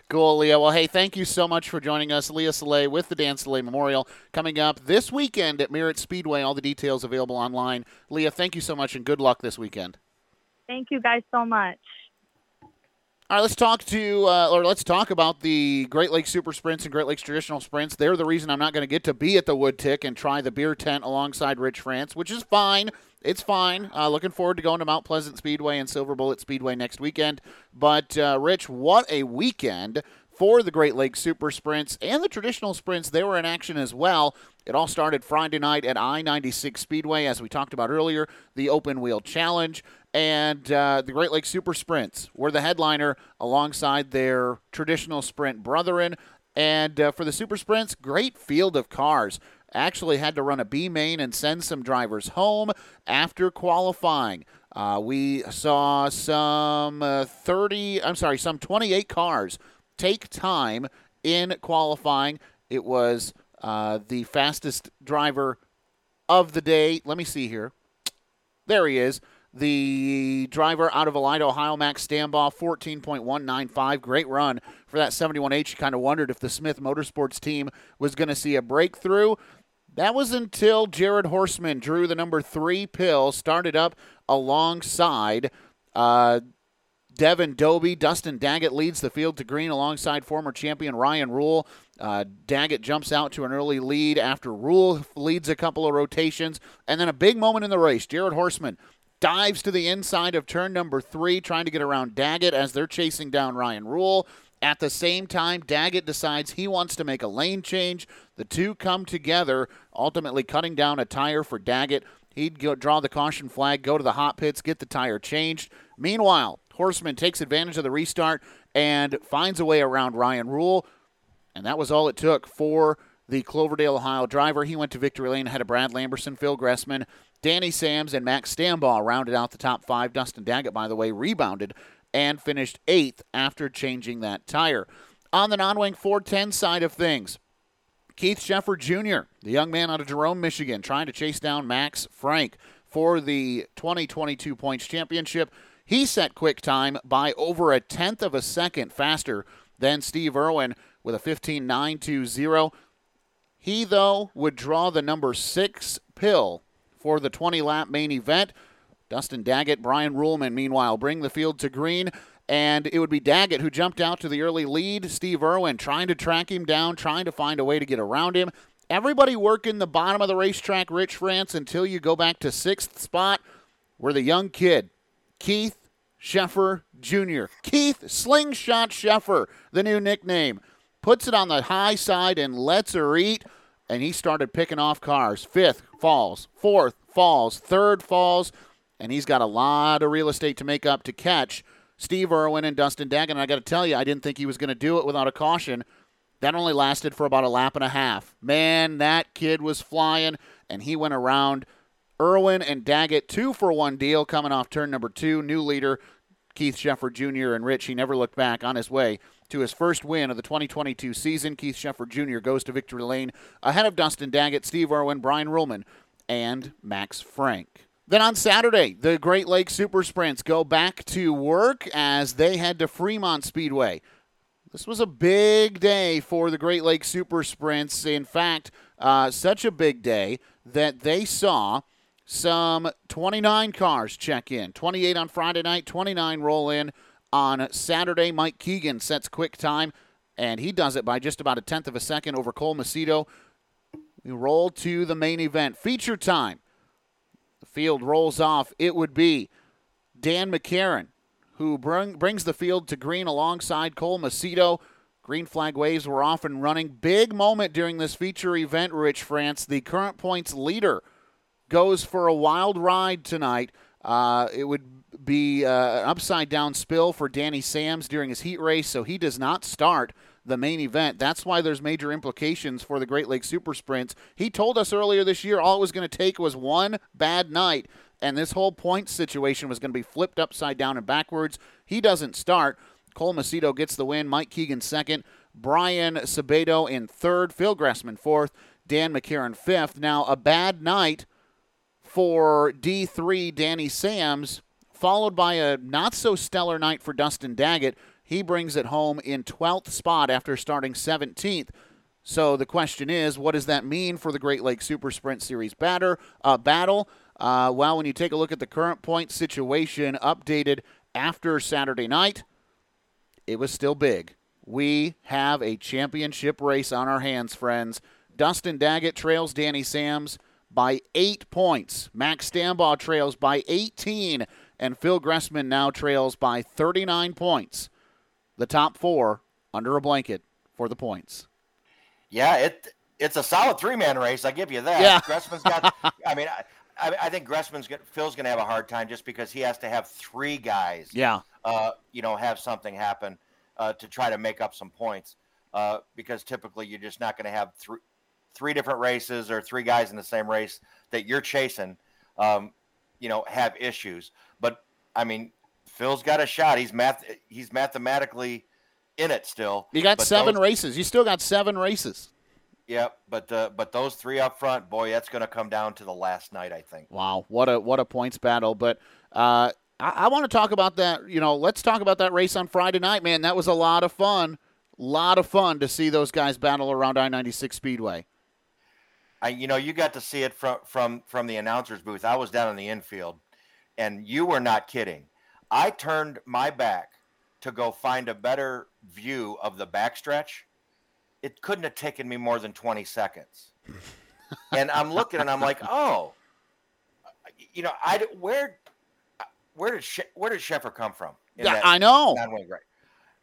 cool, Leah. Well, hey, thank you so much for joining us. Leah Soleil with the Dan Soleil Memorial coming up this weekend at Merritt Speedway. All the details available online. Leah, thank you so much and good luck this weekend. Thank you guys so much. All right, let's talk to uh, or let's talk about the Great Lakes Super Sprints and Great Lakes Traditional Sprints. They're the reason I'm not going to get to be at the Wood Tick and try the beer tent alongside Rich France, which is fine. It's fine. Uh, looking forward to going to Mount Pleasant Speedway and Silver Bullet Speedway next weekend. But uh, Rich, what a weekend! For the Great Lakes Super Sprints and the traditional sprints, they were in action as well. It all started Friday night at I 96 Speedway, as we talked about earlier, the Open Wheel Challenge. And uh, the Great Lakes Super Sprints were the headliner alongside their traditional sprint brethren. And uh, for the Super Sprints, great field of cars. Actually, had to run a B main and send some drivers home after qualifying. Uh, we saw some uh, 30, I'm sorry, some 28 cars take time in qualifying. It was uh, the fastest driver of the day. Let me see here. There he is. The driver out of Elida, Ohio, Max Stambaugh, 14.195. Great run for that 71H. You kind of wondered if the Smith Motorsports team was going to see a breakthrough. That was until Jared Horstman drew the number three pill, started up alongside uh, Devin Doby. Dustin Daggett leads the field to green alongside former champion Ryan Rule. Uh, Daggett jumps out to an early lead after Rule leads a couple of rotations. And then a big moment in the race. Jared Horstman dives to the inside of turn number three, trying to get around Daggett as they're chasing down Ryan Rule. At the same time, Daggett decides he wants to make a lane change. The two come together, ultimately cutting down a tire for Daggett. He'd go draw the caution flag, go to the hot pits, get the tire changed. Meanwhile, Horstman takes advantage of the restart and finds a way around Ryan Rule. And that was all it took for the Cloverdale, Ohio driver. He went to victory lane ahead of Brad Lamberson, Phil Gressman, Danny Sams and Max Stambaugh rounded out the top five. Dustin Daggett, by the way, rebounded and finished eighth after changing that tire. On the non wing 410 side of things, Keith Sheffer Jr., the young man out of Jerome, Michigan, trying to chase down Max Frank for the 2022 points championship. He set quick time by over a tenth of a second faster than Steve Irwin with a 15.920. He, though, would draw the number six pill for the 20 lap main event. Dustin Daggett, Brian Ruhlman, meanwhile, bring the field to green. And it would be Daggett who jumped out to the early lead. Steve Irwin trying to track him down, trying to find a way to get around him. Everybody working the bottom of the racetrack, Rich France, until you go back to sixth spot, where the young kid, Keith Sheffer Jr., Keith Slingshot Sheffer, the new nickname, puts it on the high side and lets her eat. And he started picking off cars. Fifth falls, fourth falls, third falls, and he's got a lot of real estate to make up to catch Steve Irwin and Dustin Daggett. And I got to tell you, I didn't think he was going to do it without a caution. That only lasted for about a lap and a half. Man, that kid was flying, and he went around Irwin and Daggett, two for one deal coming off turn number two. New leader, Keith Sheffer Jr. and Rich. He never looked back on his way to his first win of the 2022 season. Keith Sheffer Jr. goes to victory lane ahead of Dustin Daggett, Steve Irwin, Brian Ruhlman, and Max Frank. Then on Saturday, the Great Lakes Super Sprints go back to work as they head to Fremont Speedway. This was a big day for the Great Lakes Super Sprints. In fact, uh, such a big day that they saw some 29 cars check in. 28 on Friday night, 29 roll in on Saturday. Mike Keegan sets quick time, and he does it by just about a tenth of a second over Cole Macedo. We roll to the main event. Feature time. The field rolls off. It would be Dan McCarron, who bring, brings the field to green alongside Cole Macedo. Green flag waves were off and running. Big moment during this feature event, Rich France. The current points leader goes for a wild ride tonight. Uh, it would be uh, an upside down spill for Danny Sams during his heat race, so he does not start the main event. That's why there's major implications for the Great Lakes Super Sprints. He told us earlier this year all it was going to take was one bad night, and this whole point situation was going to be flipped upside down and backwards. He doesn't start. Cole Macedo gets the win. Mike Keegan second. Brian Sabedo in third. Phil Gressman fourth. Dan McCarron fifth. Now, a bad night for D3 Danny Sams, followed by a not so stellar night for Dustin Daggett. He brings it home in 12th spot after starting 17th. So the question is, what does that mean for the Great Lakes Super Sprint Series batter, uh, battle? Uh, well, when you take a look at the current point situation updated after Saturday night, it was still big. We have a championship race on our hands, friends. Dustin Daggett trails Danny Sams by eight points. Max Stambaugh trails by 18, and Phil Gressman now trails by 39 points. The top four under a blanket for the points. Yeah, it it's a solid three man race. I give you that. Yeah. Gressman's got. I mean, I, I think Gressman's gonna, Phil's going to have a hard time just because he has to have three guys. Yeah. Uh, you know, have something happen uh, to try to make up some points. Uh, because typically you're just not going to have three three different races or three guys in the same race that you're chasing, um, you know, have issues. But I mean, Phil's got a shot. He's math. He's mathematically in it still. You got But seven those- races. You still got seven races. Yeah, but uh, but those three up front, boy, that's going to come down to the last night, I think. Wow, what a what a points battle! But uh, I, I want to talk about that. You know, let's talk about that race on Friday night, man. That was a lot of fun. Lot of fun to see those guys battle around I ninety six Speedway. I, you know, you got to see it from from from the announcer's booth. I was down in the infield, and you were not kidding. I turned my back to go find a better view of the backstretch. It couldn't have taken me more than twenty seconds. and I'm looking, and I'm like, oh, you know, I where where did she, where did Sheffer come from? Yeah, that I know. race?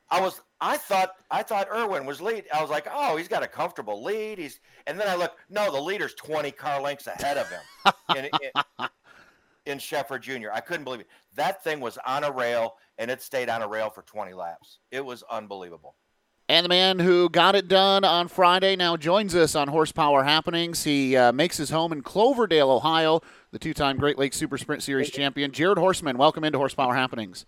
I was I thought I thought Irwin was lead. I was like, oh, he's got a comfortable lead. He's and then I look, no, the leader's 20 car lengths ahead of him in, in, in Sheffer Jr. I couldn't believe it. That thing was on a rail and it stayed on a rail for 20 laps. It was unbelievable. And the man who got it done on Friday now joins us on Horsepower Happenings. He uh, makes his home in Cloverdale, Ohio. The two-time Great Lakes Super Sprint Series champion, Jared Horstman. Welcome into Horsepower Happenings.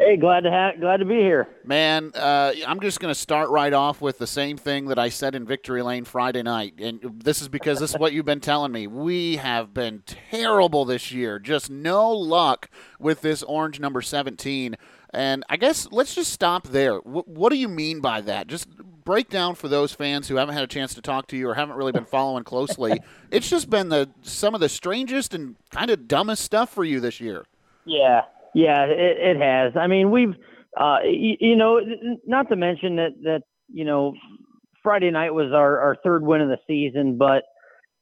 Hey, glad to have, glad to be here. Man, uh, I'm just going to start right off with the same thing that I said in Victory Lane Friday night, and this is because this is what you've been telling me. We have been terrible this year, just no luck with this orange number 17. And I guess let's just stop there. W- what do you mean by that? Just break down for those fans who haven't had a chance to talk to you or haven't really been following closely. it's just been the some of the strangest and kind of dumbest stuff for you this year. Yeah, yeah, it, it has. I mean, we've, uh, you, you know, not to mention that that you know, Friday night was our our third win of the season, but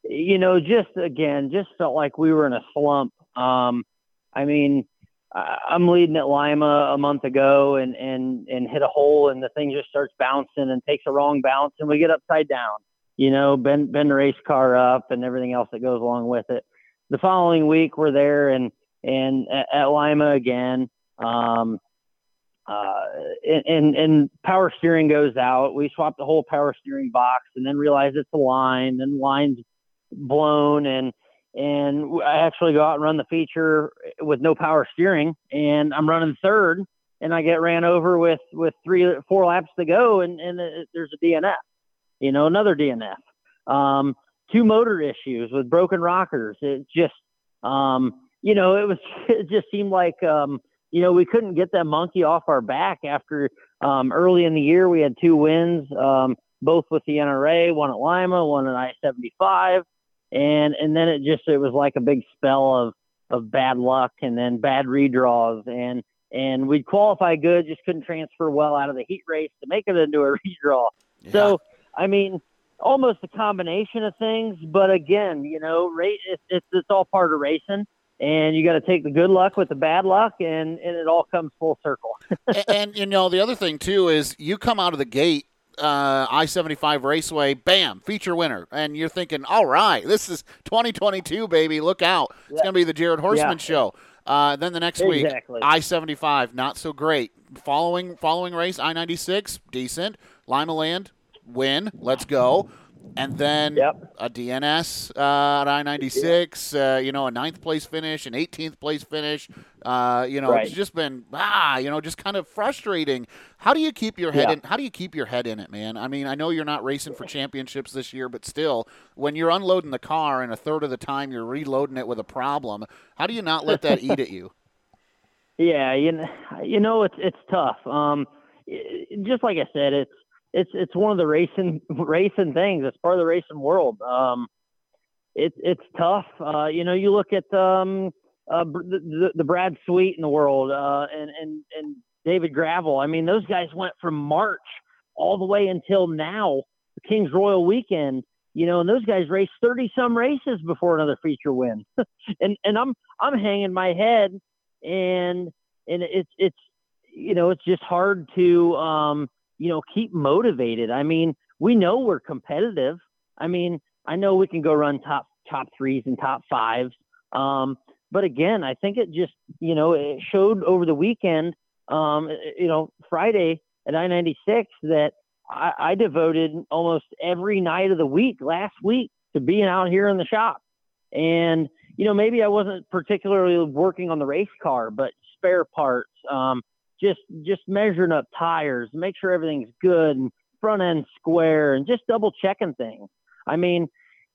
you know, just again, just felt like we were in a slump. Um, I mean, I'm leading at Lima a month ago and and and hit a hole and the thing just starts bouncing and takes a wrong bounce and we get upside down. You know, bend bend the race car up and everything else that goes along with it. The following week we're there and and at, Lima again. Um, uh, and, and power steering goes out. We swap the whole power steering box and then realize it's a line. Then the line's blown and and I actually go out and run the feature with no power steering, and I'm running third, and I get ran over with with three four laps to go, and and it, there's a DNF, you know, another DNF. Um, two motor issues with broken rockers. It just, um, you know, it was it just seemed like um, you know we couldn't get that monkey off our back after um, early in the year we had two wins, um, both with the NRA, one at Lima, one at I-75 and and then it just it was like a big spell of of bad luck and then bad redraws and and we'd qualify good, just couldn't transfer well out of the heat race to make it into a redraw. Yeah. So I mean, almost a combination of things, but again, you know, race it's it's, it's all part of racing. And you got to take the good luck with the bad luck, and, and it all comes full circle. and, and you know the other thing too is you come out of the gate uh, I 75 Raceway, bam, feature winner. And you're thinking, all right, this is 2022, baby. Look out. Yeah. It's going to be the Jared Horstman yeah. show. Uh, then the next exactly. week, I 75, not so great. Following following race, I 96, decent. Limaland, win. Let's go and then yep. a DNS uh, at I ninety six. Uh, you know, a ninth place finish, an 18th place finish. Uh, you know, right. it's just been ah, you know, just kind of frustrating. How do you keep your head yeah. in? How do you keep your head in it, man? I mean, I know you're not racing for championships this year, but still, when you're unloading the car and a third of the time you're reloading it with a problem, how do you not let that eat at you? Yeah, you know, you know, it's it's tough. Um, just like I said, it's it's it's one of the racing racing things. It's part of the racing world. Um, it's it's tough. Uh, you know, you look at um, uh, the, the, Brad Sweet in the world uh, and and and David Gravel. I mean, those guys went from March all the way until now, Kings Royal Weekend. You know, and those guys raced thirty some races before another feature win. and and I'm I'm hanging my head, and and it's it's you know it's just hard to um, you know, keep motivated. I mean, we know we're competitive. I mean, I know we can go run top top threes and top fives. Um, but again, I think it just, you know, it showed over the weekend, um, you know, Friday at I ninety six that I, I devoted almost every night of the week last week to being out here in the shop. And, you know, maybe I wasn't particularly working on the race car, but spare parts, um, just just measuring up tires, make sure everything's good and front end square, and just double checking things. I mean,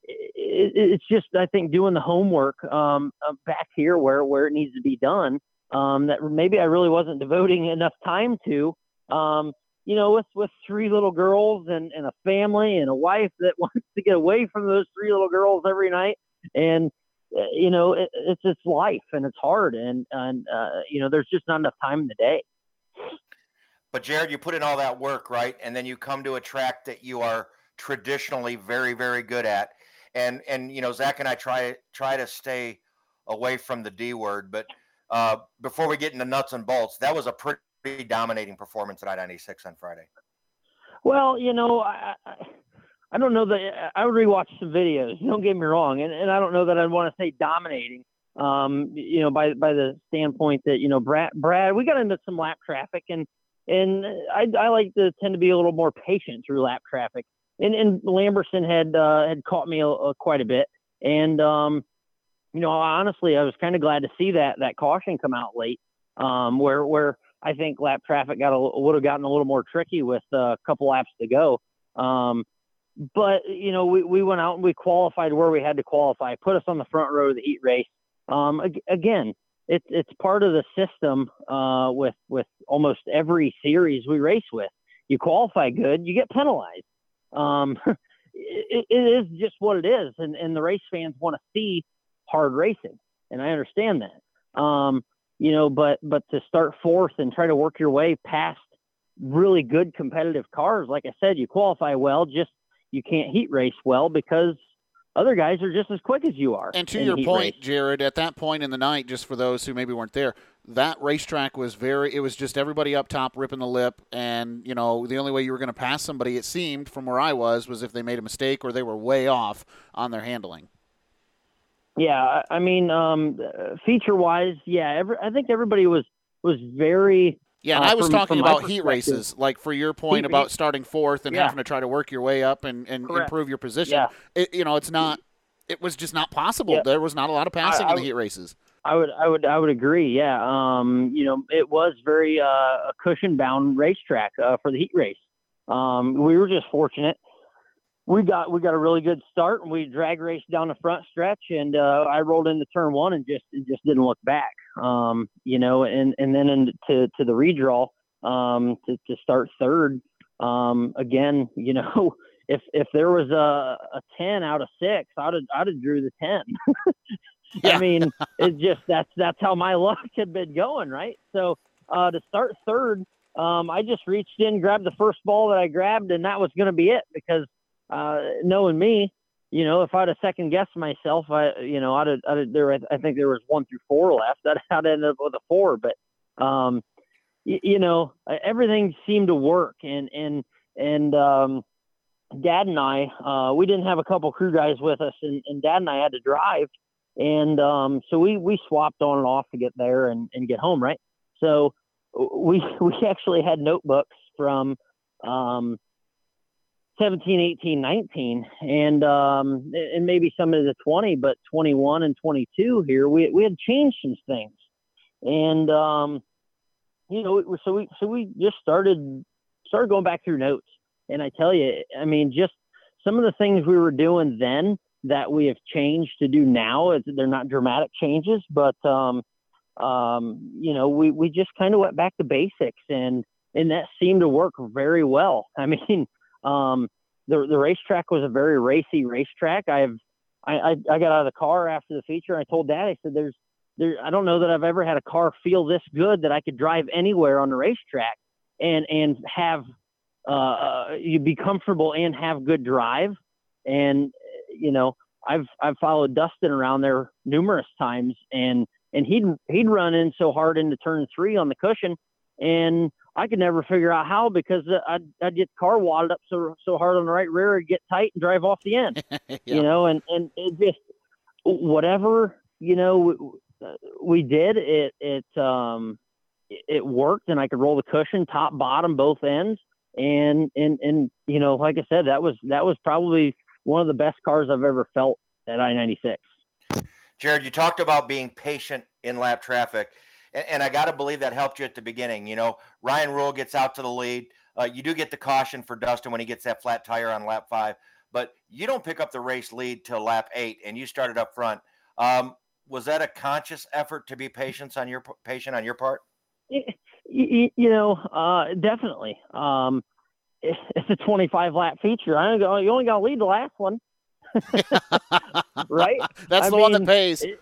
it, it's just I think doing the homework um, back here where where it needs to be done um, that maybe I really wasn't devoting enough time to. Um, you know, with with three little girls and, and a family and a wife that wants to get away from those three little girls every night, and uh, you know, it, it's it's life and it's hard, and and uh, you know, there's just not enough time in the day. But Jared, you put in all that work, right? And then you come to a track that you are traditionally very, very good at. And and you know, Zach and I try try to stay away from the D word, but uh, before we get into nuts and bolts, that was a pretty dominating performance at I ninety six on Friday. Well, you know, I, I don't know that I would rewatch some videos. Don't get me wrong, and, and I don't know that I'd want to say dominating. Um, you know, by by the standpoint that you know Brad, Brad, we got into some lap traffic, and and I, I like to tend to be a little more patient through lap traffic. And, and Lamberson had uh, had caught me a, a, quite a bit, and um, you know, honestly, I was kind of glad to see that that caution come out late, um, where where I think lap traffic got would have gotten a little more tricky with a couple laps to go. Um, but you know, we, we went out and we qualified where we had to qualify, put us on the front row of the heat race. Um, again, it's it's part of the system uh, with with almost every series we race with. You qualify good, you get penalized. Um, it, it is just what it is, and, and the race fans want to see hard racing, and I understand that. Um, you know, but but to start fourth and try to work your way past really good competitive cars, like I said, you qualify well, just you can't heat race well because other guys are just as quick as you are. And to your point, race. Jared, at that point in the night, just for those who maybe weren't there, that racetrack was very. It was just everybody up top ripping the lip, and you know the only way you were going to pass somebody, it seemed from where I was, was if they made a mistake or they were way off on their handling. Yeah, I mean, um, feature wise, yeah, every, I think everybody was was very yeah, and uh, I was from, talking from about heat races, like for your point heat, about starting fourth and yeah. having to try to work your way up and, and improve your position. Yeah. It, you know, it's not. It was just not possible. Yeah. There was not a lot of passing I, I, in the heat races. I would, I would, I would agree. Yeah. Um, you know, it was very uh, a cushion bound racetrack uh, for the heat race. Um, we were just fortunate we got we got a really good start and we drag raced down the front stretch and uh, I rolled into turn one and just just didn't look back. Um, you know, and and then into to, to the redraw um, to to start third. Um, again, you know, if if there was a, a ten out of six, I'd have I'd have drew the ten. yeah. I mean, it's just that's that's how my luck had been going, right? So uh, to start third, um, I just reached in, grabbed the first ball that I grabbed, and that was going to be it because uh, knowing me, you know, if I'd have second guessed myself, I, you know, I'd have, I'd have, there, I think there was one through four left. I'd, I'd end up with a four, but, um, you, you know, everything seemed to work and, and, and, um, dad and I, uh, we didn't have a couple crew guys with us and, and dad and I had to drive. And, um, so we, we swapped on and off to get there and, and get home. Right. So we, we actually had notebooks from, um, 17, 18, 19, and um, and maybe some of the 20, but 21 and 22 here, we we had changed some things, and um, you know, so we so we just started started going back through notes, and I tell you, I mean, just some of the things we were doing then that we have changed to do now. They're not dramatic changes, but um, um, you know, we we just kind of went back to basics, and and that seemed to work very well. I mean um, the the racetrack was a very racy racetrack. I've I, I, I got out of the car after the feature and I told Dad I said there's there I don't know that I've ever had a car feel this good that I could drive anywhere on the racetrack and and have uh, uh you be comfortable and have good drive and you know I've I've followed Dustin around there numerous times and and he'd he'd run in so hard into turn three on the cushion and I could never figure out how because I'd, I'd get the car wadded up so so hard on the right rear, it'd get tight and drive off the end. yeah. You know, and and it just whatever you know we did it it um it worked and I could roll the cushion top bottom both ends and and and you know like I said that was that was probably one of the best cars I've ever felt at I ninety six. Jared, you talked about being patient in lap traffic and, and I got to believe that helped you at the beginning. You know, Ryan Rule gets out to the lead. Uh, you do get the caution for Dustin when he gets that flat tire on lap five, but you don't pick up the race lead till lap eight, and you started up front. Um, was that a conscious effort to be patient on your patient on your part? You, you know, uh, definitely. Um, it's a 25 lap feature. I go, you only got to lead the last one, right? That's I the mean, one that pays. It,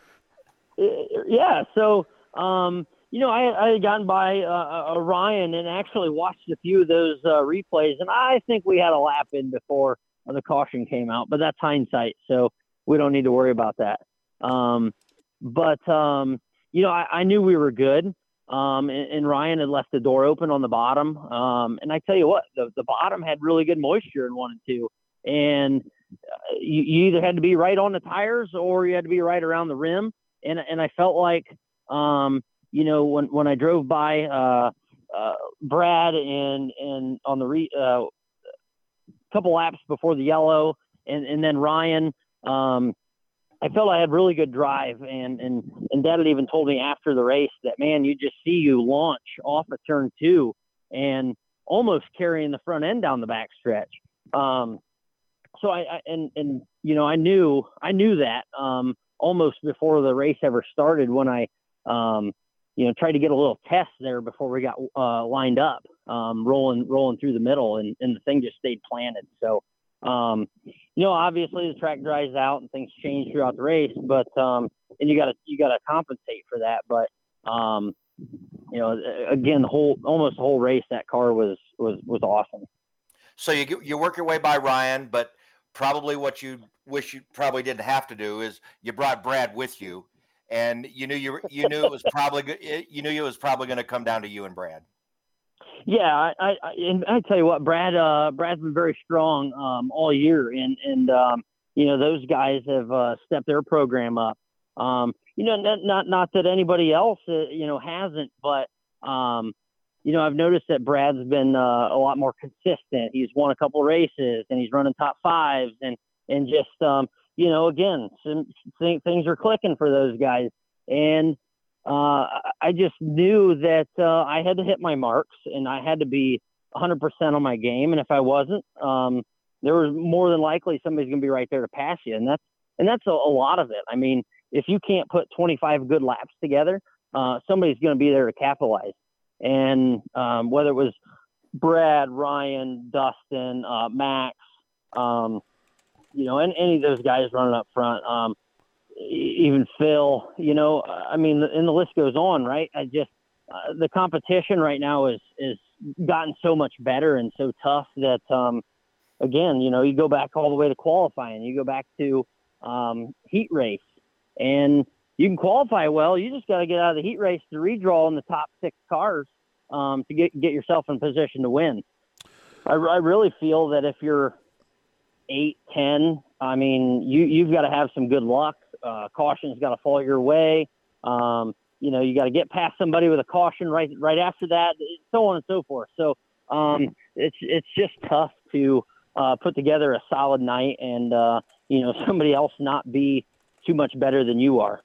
it, yeah. So um, you know, I, I had gotten by uh, Ryan and actually watched a few of those uh, replays, and I think we had a lap in before the caution came out, but that's hindsight, so we don't need to worry about that. Um, but um, you know, I, I knew we were good. Um, and, and, Ryan had left the door open on the bottom. Um, and I tell you what, the, the bottom had really good moisture in one and two. And uh, you, you, either had to be right on the tires or you had to be right around the rim. And, and I felt like um, you know, when when I drove by uh, uh, Brad and and on the re, uh, couple laps before the yellow, and and then Ryan. Um, I felt I had really good drive, and and and Dad had even told me after the race that man, you just see you launch off of turn two, and almost carrying the front end down the back stretch. Um, so I, I, and and you know I knew I knew that um, almost before the race ever started when I um, you know tried to get a little test there before we got uh, lined up, um, rolling rolling through the middle, and, and the thing just stayed planted. So um, you know, obviously the track dries out and things change throughout the race, but um, and you got to you got to compensate for that. But um, you know, again, the whole almost the whole race, that car was was was awesome. So you you work your way by Ryan, but probably what you wish you probably didn't have to do is you brought Brad with you, and you knew you you knew it was probably you knew it was probably going to come down to you and Brad. Yeah, I, I and I tell you what, Brad, uh, Brad's been very strong um, all year, and and um, you know those guys have uh, stepped their program up. Um, you know, not not, not that anybody else uh, you know hasn't, but um, you know I've noticed that Brad's been uh, a lot more consistent. He's won a couple races, and he's running top fives, and and just um, you know again, some, things are clicking for those guys, and uh, I just knew that uh, I had to hit my marks and I had to be 100% on my game. And if I wasn't, um, there was more than likely somebody's going to be right there to pass you. And that's, and that's a, a, lot of it. I mean, if you can't put 25 good laps together, uh, somebody's going to be there to capitalize. And um, whether it was Brad, Ryan, Dustin, uh, Max, um, you know, and any of those guys running up front, um, even Phil, you know, I mean, and the list goes on, right? I just, uh, the competition right now is, is gotten so much better and so tough that, um, again, you know, you go back all the way to qualifying, you go back to, um, heat race and you can qualify well. You just got to get out of the heat race to redraw in the top six cars, um, to get, get yourself in position to win. I, I really feel that if you're eight, 10, I mean, you, you've got to have some good luck uh, caution's got to fall your way. Um, you know, you got to get past somebody with a caution right right after that, so on and so forth. So um, it's it's just tough to uh, put together a solid night and uh, you know somebody else not be too much better than you are.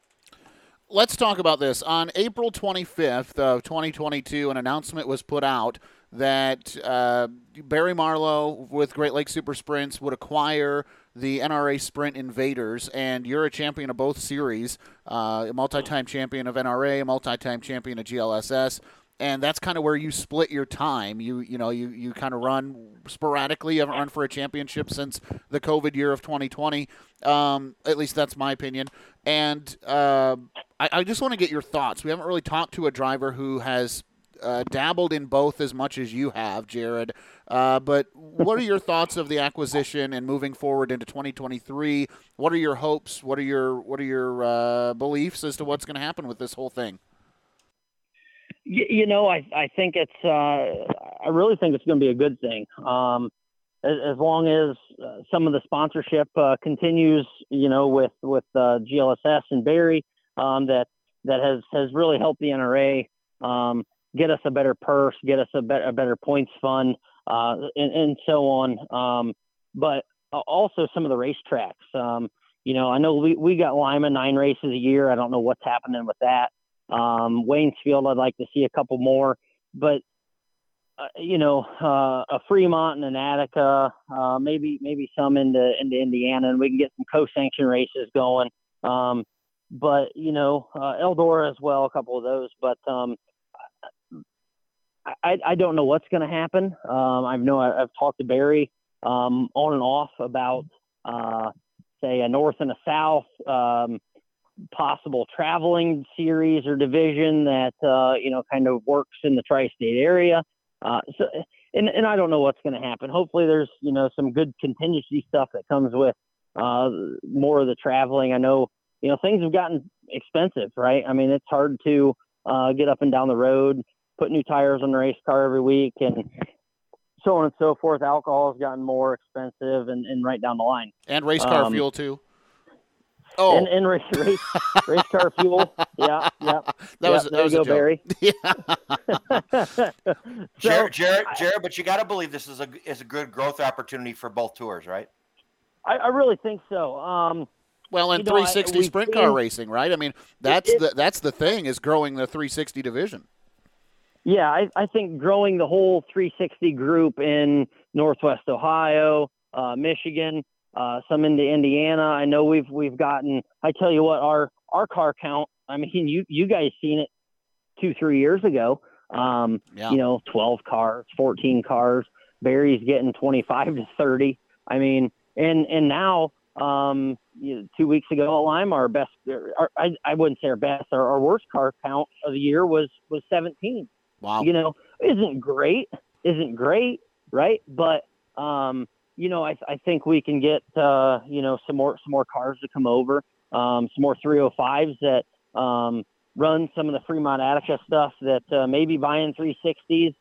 Let's talk about this. On April 25th of 2022, an announcement was put out that uh, Barry Marlow with Great Lakes Super Sprints would acquire the NRA Sprint Invaders, and you're a champion of both series, uh, a multi-time champion of NRA, a multi-time champion of GLSS, and that's kind of where you split your time. You you know you you kind of run sporadically. You haven't run for a championship since the COVID year of 2020. Um, at least that's my opinion. And uh, I, I just want to get your thoughts. We haven't really talked to a driver who has uh, dabbled in both as much as you have, Jared. Uh, but what are your thoughts of the acquisition and moving forward into 2023? What are your hopes? What are your what are your uh, beliefs as to what's going to happen with this whole thing? You, know, I I think it's uh, I really think it's going to be a good thing. Um, as, as, long as uh, some of the sponsorship uh, continues, you know, with with GLSS and Barry, um, that that has has really helped the NRA. Um, get us a better purse, get us a, a better points fund, uh, and, and, so on. Um, but also some of the racetracks. Um, you know, I know we, we got Lima nine races a year. I don't know what's happening with that. Um, Waynesfield, I'd like to see a couple more, but uh, you know, uh, a Fremont and an Attica, uh, maybe maybe some into into Indiana, and we can get some co-sanction races going. Um, but you know, uh, Eldora as well, a couple of those. But um, I, I don't know what's going to happen. Um, I know I, have talked to Barry um, on and off about, uh, say, a north and a south um, possible traveling series or division that uh, you know kind of works in the tri-state area. Uh, so, and, and I don't know what's going to happen. Hopefully, there's you know some good contingency stuff that comes with uh, more of the traveling. I know you know things have gotten expensive, right? I mean, it's hard to uh, get up and down the road put new tires on the race car every week and so on and so forth. Alcohol has gotten more expensive and, and right down the line. And race car um, fuel too. Oh. and, and race, race, race car fuel. Yeah, yeah. That was yeah, that there was you a go, joke. Barry. Yeah. so, Jared, Jared, Jared, but you got to believe this is a is a good growth opportunity for both tours, right? I, I really think so. Um, Well, in You know, I- 360 sprint car seen- racing, right? I mean, that's it- the that's the thing is growing the 360 division. Yeah, I, I think growing the whole 360 group in Northwest Ohio, uh, Michigan, uh, some into Indiana. I know we've we've gotten. I tell you what, our our car count. I mean, you you guys seen it two three years ago. Um, Yeah. You know, 12 cars, 14 cars. Barry's getting 25 to 30. I mean, and and now. Um, you know, two weeks ago at Lima, our best, our, I, I wouldn't say our best, our, our worst car count of the year was was 17 Wow. you know, isn't great, isn't great, right? But um, you know, I, I think we can get uh, you know some more some more cars to come over, um, some more 305s that um, run some of the Fremont Attica stuff that uh, maybe buying 360s.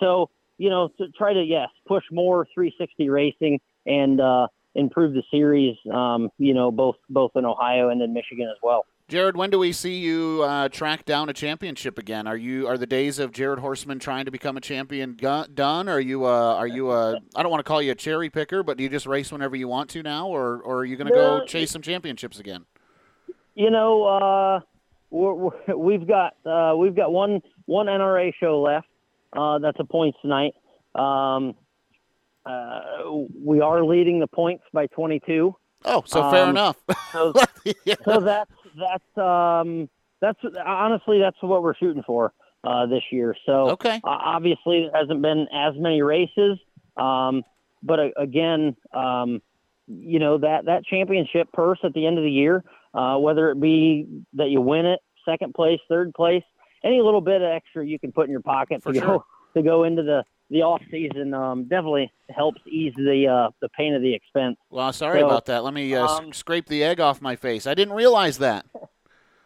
So you know, to try to yes push more 360 racing and uh, improve the series. Um, you know, both both in Ohio and in Michigan as well. Jared, when do we see you uh, track down a championship again? Are you are the days of Jared Horstman trying to become a champion gu- done? Are you uh, are you uh, I don't want to call you a cherry picker, but do you just race whenever you want to now, or or are you going to go chase some championships again? you know, uh, we're, we're, we've got uh, we've got one one NRA show left. Uh, that's a points tonight. Um, uh, we are leading the points by 22. Oh, so fair Um, enough. So, Yeah. so that's that's um, that's honestly that's what we're shooting for uh, this year. So Okay. uh, obviously, there hasn't been as many races, um, but uh, again, um, you know that that championship purse at the end of the year, uh, whether it be that you win it, second place, third place, any little bit of extra you can put in your pocket For to sure. go to go into the the off season um, definitely helps ease the uh, the pain of the expense. Well, sorry So, about that. Let me uh, um, scrape the egg off my face. I didn't realize that.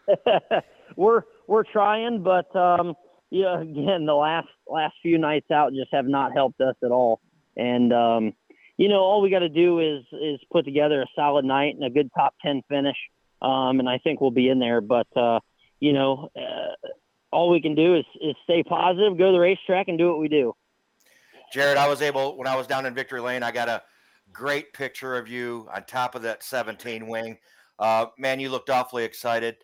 we're we're trying, but um, yeah, again, the last last few nights out just have not helped us at all. And um, you know, all we got to do is is put together a solid night and a good top ten finish, um, and I think we'll be in there. But uh, you know, uh, all we can do is is stay positive, go to the racetrack, and do what we do. Jared, I was able when I was down in Victory Lane, I got a great picture of you on top of that 17 wing. Uh, man, you looked awfully excited.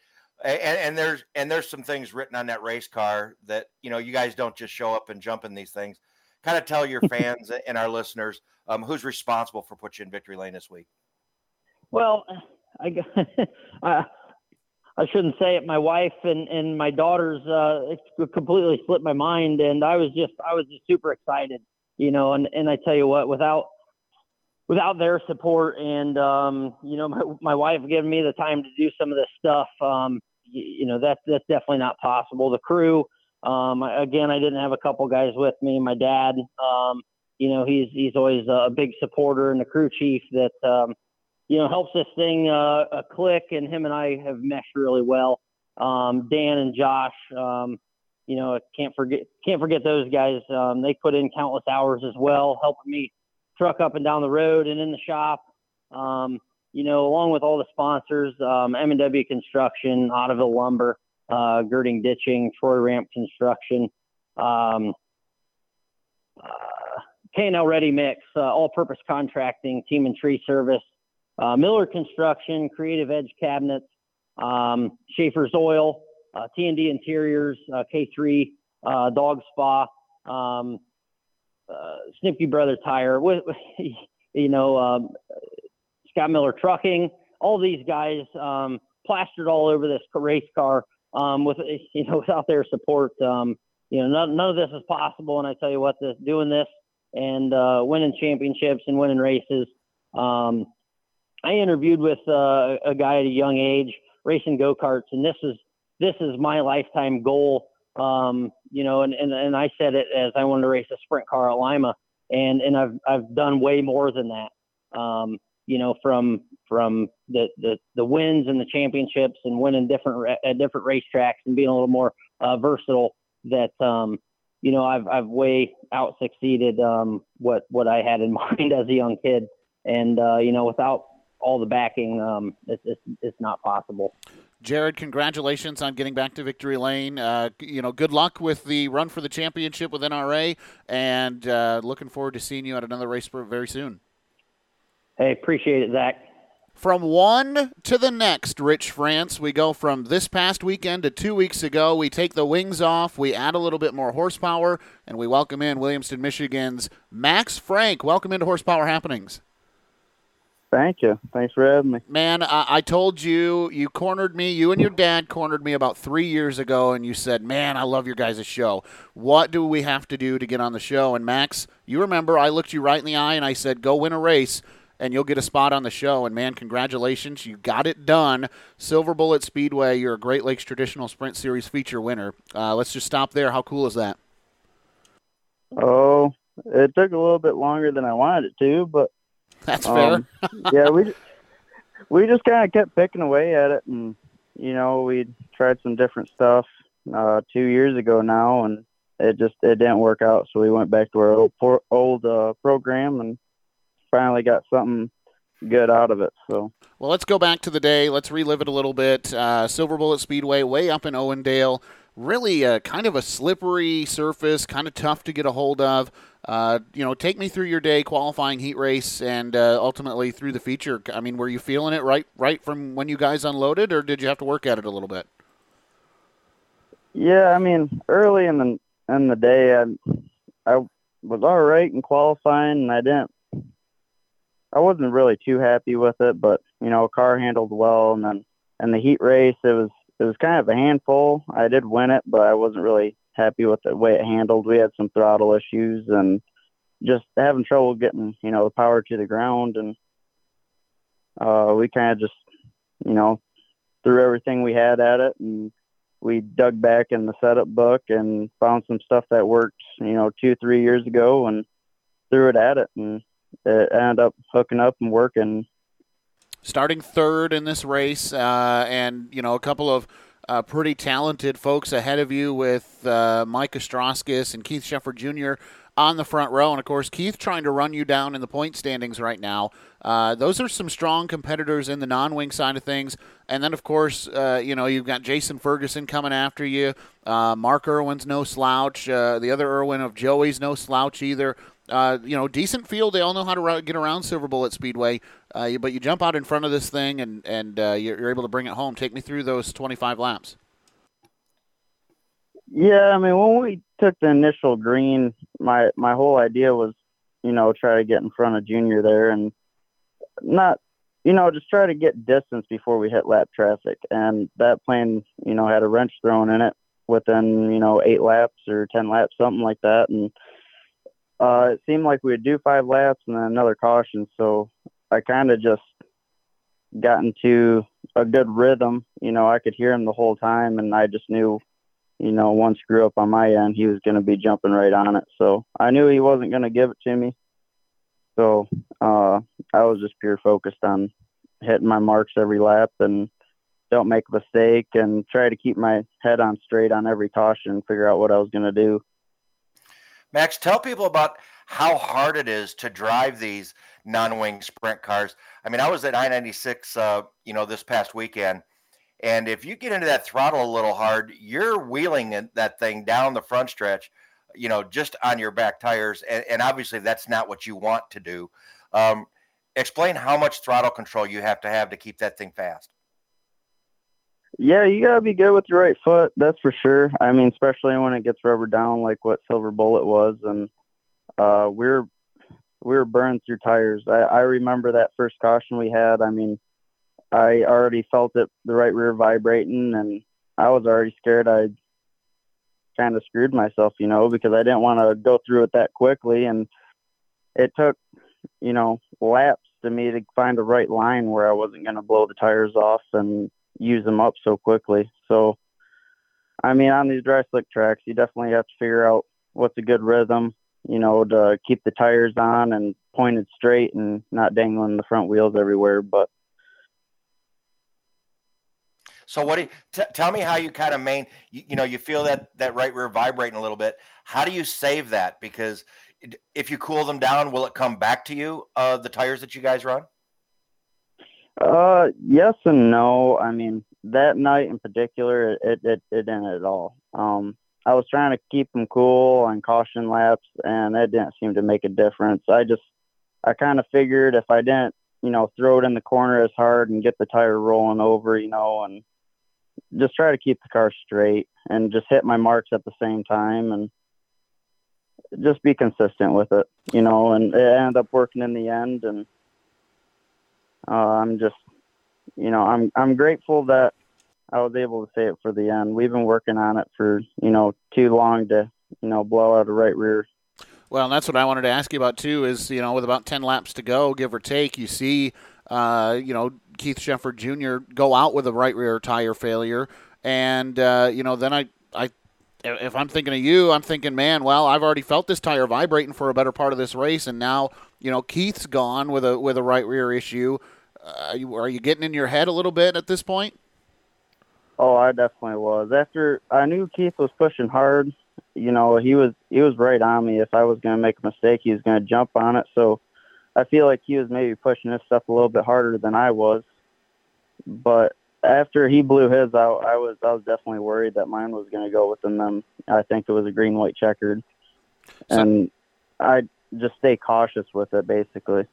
And, and there's and there's some things written on that race car that you know you guys don't just show up and jump in these things. Kind of tell your fans and our listeners um, who's responsible for putting you in Victory Lane this week. Well, I, I, I shouldn't say it. My wife and, and my daughters uh, it completely slipped my mind, and I was just I was just super excited, you know. And, and I tell you what, without without their support and um, you know my, my wife giving me the time to do some of this stuff, um, you, you know that that's definitely not possible. The crew, um, again, I didn't have a couple guys with me. My dad, um, you know, he's he's always a big supporter, and the crew chief that. Um, you know, helps this thing uh, click, and him and I have meshed really well. Um, Dan and Josh, um, you know, I can't forget can't forget those guys. Um, they put in countless hours as well, helping me truck up and down the road and in the shop. Um, you know, along with all the sponsors, um, M&W Construction, Ottoville Lumber, uh, Girding Ditching, Troy Ramp Construction, um, uh, K&L Ready Mix, uh, All Purpose Contracting, Team and Tree Service, uh, Miller Construction, Creative Edge Cabinets, um, Schaeffer's Oil, uh, T&D Interiors, uh, K3 uh, Dog Spa, um, uh, Snipke Brother Tire, with, you know, um, Scott Miller Trucking, all these guys um, plastered all over this race car. Um, with you know, without their support, um, you know, none, none of this is possible. And I tell you what, this doing this and uh, winning championships and winning races. Um, I interviewed with uh, a guy at a young age racing go karts, and this is this is my lifetime goal. Um, you know, and, and and I said it as I wanted to race a sprint car at Lima, and and I've I've done way more than that. Um, you know, from from the, the the wins and the championships and winning different at different racetracks and being a little more uh, versatile. That um, you know, I've I've way out succeeded um, what what I had in mind as a young kid, and uh, you know, without all the backing, um, it's, it's, it's not possible. Jared, congratulations on getting back to victory lane. Uh, you know, good luck with the run for the championship with NRA, and uh, looking forward to seeing you at another race very soon. Hey, appreciate it, Zach. From one to the next, Rich France. We go from this past weekend to two weeks ago. We take the wings off, we add a little bit more horsepower, and we welcome in Williamston, Michigan's Max Frank. Welcome into Horsepower Happenings. Thank you. Thanks for having me. Man, I, I, told you, you cornered me. You and your dad cornered me about three years ago, and you said, Man, I love your guys' show. What do we have to do to get on the show? And Max, you remember I looked you right in the eye and I said, Go win a race and you'll get a spot on the show. And man, congratulations, you got it done. Silver Bullet Speedway, you're a Great Lakes Traditional Sprint Series feature winner. Uh, let's just stop there. How cool is that? Oh, it took a little bit longer than I wanted it to, but that's fair. Um, yeah, we we just kind of kept picking away at it, and you know, we tried some different stuff uh, two years ago now, and it just it didn't work out. So we went back to our old, old uh, program and finally got something good out of it. So, well, let's go back to the day. Let's relive it a little bit. Uh, Silver Bullet Speedway, way up in Owendale. Really, a, kind of a slippery surface, kind of tough to get a hold of. Uh, you know, take me through your day qualifying heat race and uh, ultimately through the feature. I mean, were you feeling it right, right from when you guys unloaded, or did you have to work at it a little bit? Yeah, I mean, early in the in the day, I I was all right in qualifying, and I didn't I wasn't really too happy with it, but you know, car handled well, and then in the heat race, it was it was kind of a handful. I did win it, but I wasn't really happy with the way it handled. We had some throttle issues and just having trouble getting you know the power to the ground, and uh, we kind of just you know threw everything we had at it, and we dug back in the setup book and found some stuff that worked you know two three years ago, and threw it at it, and it ended up hooking up and working. Starting third in this race, uh, and you know a couple of uh, pretty talented folks ahead of you with uh, Mike Ostroskis and Keith Shefford Jr. on the front row, and of course Keith trying to run you down in the point standings right now. Uh, those are some strong competitors in the non-wing side of things, and then of course uh, you know you've got Jason Ferguson coming after you. Uh, Mark Irwin's no slouch. The other Irwin of Joey's no slouch either uh, you know, decent field. They all know how to get around Silver Bullet Speedway. Uh, but you jump out in front of this thing and and uh, you're, you're, able to bring it home. Take me through those 25 laps. Yeah, I mean, when we took the initial green, my my whole idea was, you know, try to get in front of Junior there and not, you know, just try to get distance before we hit lap traffic. And that plan, you know, had a wrench thrown in it within, you know, eight laps or ten laps, something like that, and uh, it seemed like we would do five laps and then another caution. So I kind of just got into a good rhythm. You know, I could hear him the whole time, and I just knew, you know, one screw up on my end, he was going to be jumping right on it. So I knew he wasn't going to give it to me. So uh, I was just pure focused on hitting my marks every lap and don't make a mistake and try to keep my head on straight on every caution and figure out what I was going to do. Max, tell people about how hard it is to drive these non-wing sprint cars. I mean, I was at I-96, uh, you know, this past weekend, and if you get into that throttle a little hard, you're wheeling that thing down the front stretch, you know, just on your back tires, and, and obviously that's not what you want to do. Um, explain how much throttle control you have to have to keep that thing fast. Yeah, you gotta be good with your right foot. That's for sure. I mean, especially when it gets rubber down, like what Silver Bullet was, and uh, we're we were burning through tires. I, I remember that first caution we had. I mean, I already felt it, the right rear vibrating, and I was already scared I kind of screwed myself, you know, because I didn't want to go through it that quickly, and it took, you know, laps to me to find the right line where I wasn't going to blow the tires off and use them up so quickly. So, I mean, on these dry slick tracks, you definitely have to figure out what's a good rhythm, you know, to keep the tires on and pointed straight and not dangling the front wheels everywhere. But so, what do you, t- tell me how you kind of main, you, you know, you feel that that right rear vibrating a little bit. How do you save that? Because if you cool them down, will it come back to you? Uh, the tires that you guys run? Uh, yes and no. I mean, that night in particular, it it, it didn't at all. Um, I was trying to keep them cool on caution laps, and that didn't seem to make a difference. I just, I kind of figured if I didn't, you know, throw it in the corner as hard and get the tire rolling over, you know, and just try to keep the car straight and just hit my marks at the same time and just be consistent with it, you know, and it ended up working in the end. And uh, I'm just, you know, I'm I'm grateful that I was able to say it for the end. We've been working on it for you know too long to you know blow out a right rear. Well, that's what I wanted to ask you about too. Is you know with about ten laps to go, give or take, you see, uh, you know Keith Shefford Jr. go out with a right rear tire failure, and uh, you know then I I if I'm thinking of you, I'm thinking, man, well, I've already felt this tire vibrating for a better part of this race, and now you know Keith's gone with a with a right rear issue. Uh, are, you, are you getting in your head a little bit at this point? Oh, I definitely was. After I knew Keith was pushing hard, you know, he was he was right on me. If I was going to make a mistake, he was going to jump on it. So I feel like he was maybe pushing his stuff a little bit harder than I was. But after he blew his out, I was I was definitely worried that mine was going to go within them. I think it was a green white checkered, so, and I just stay cautious with it basically.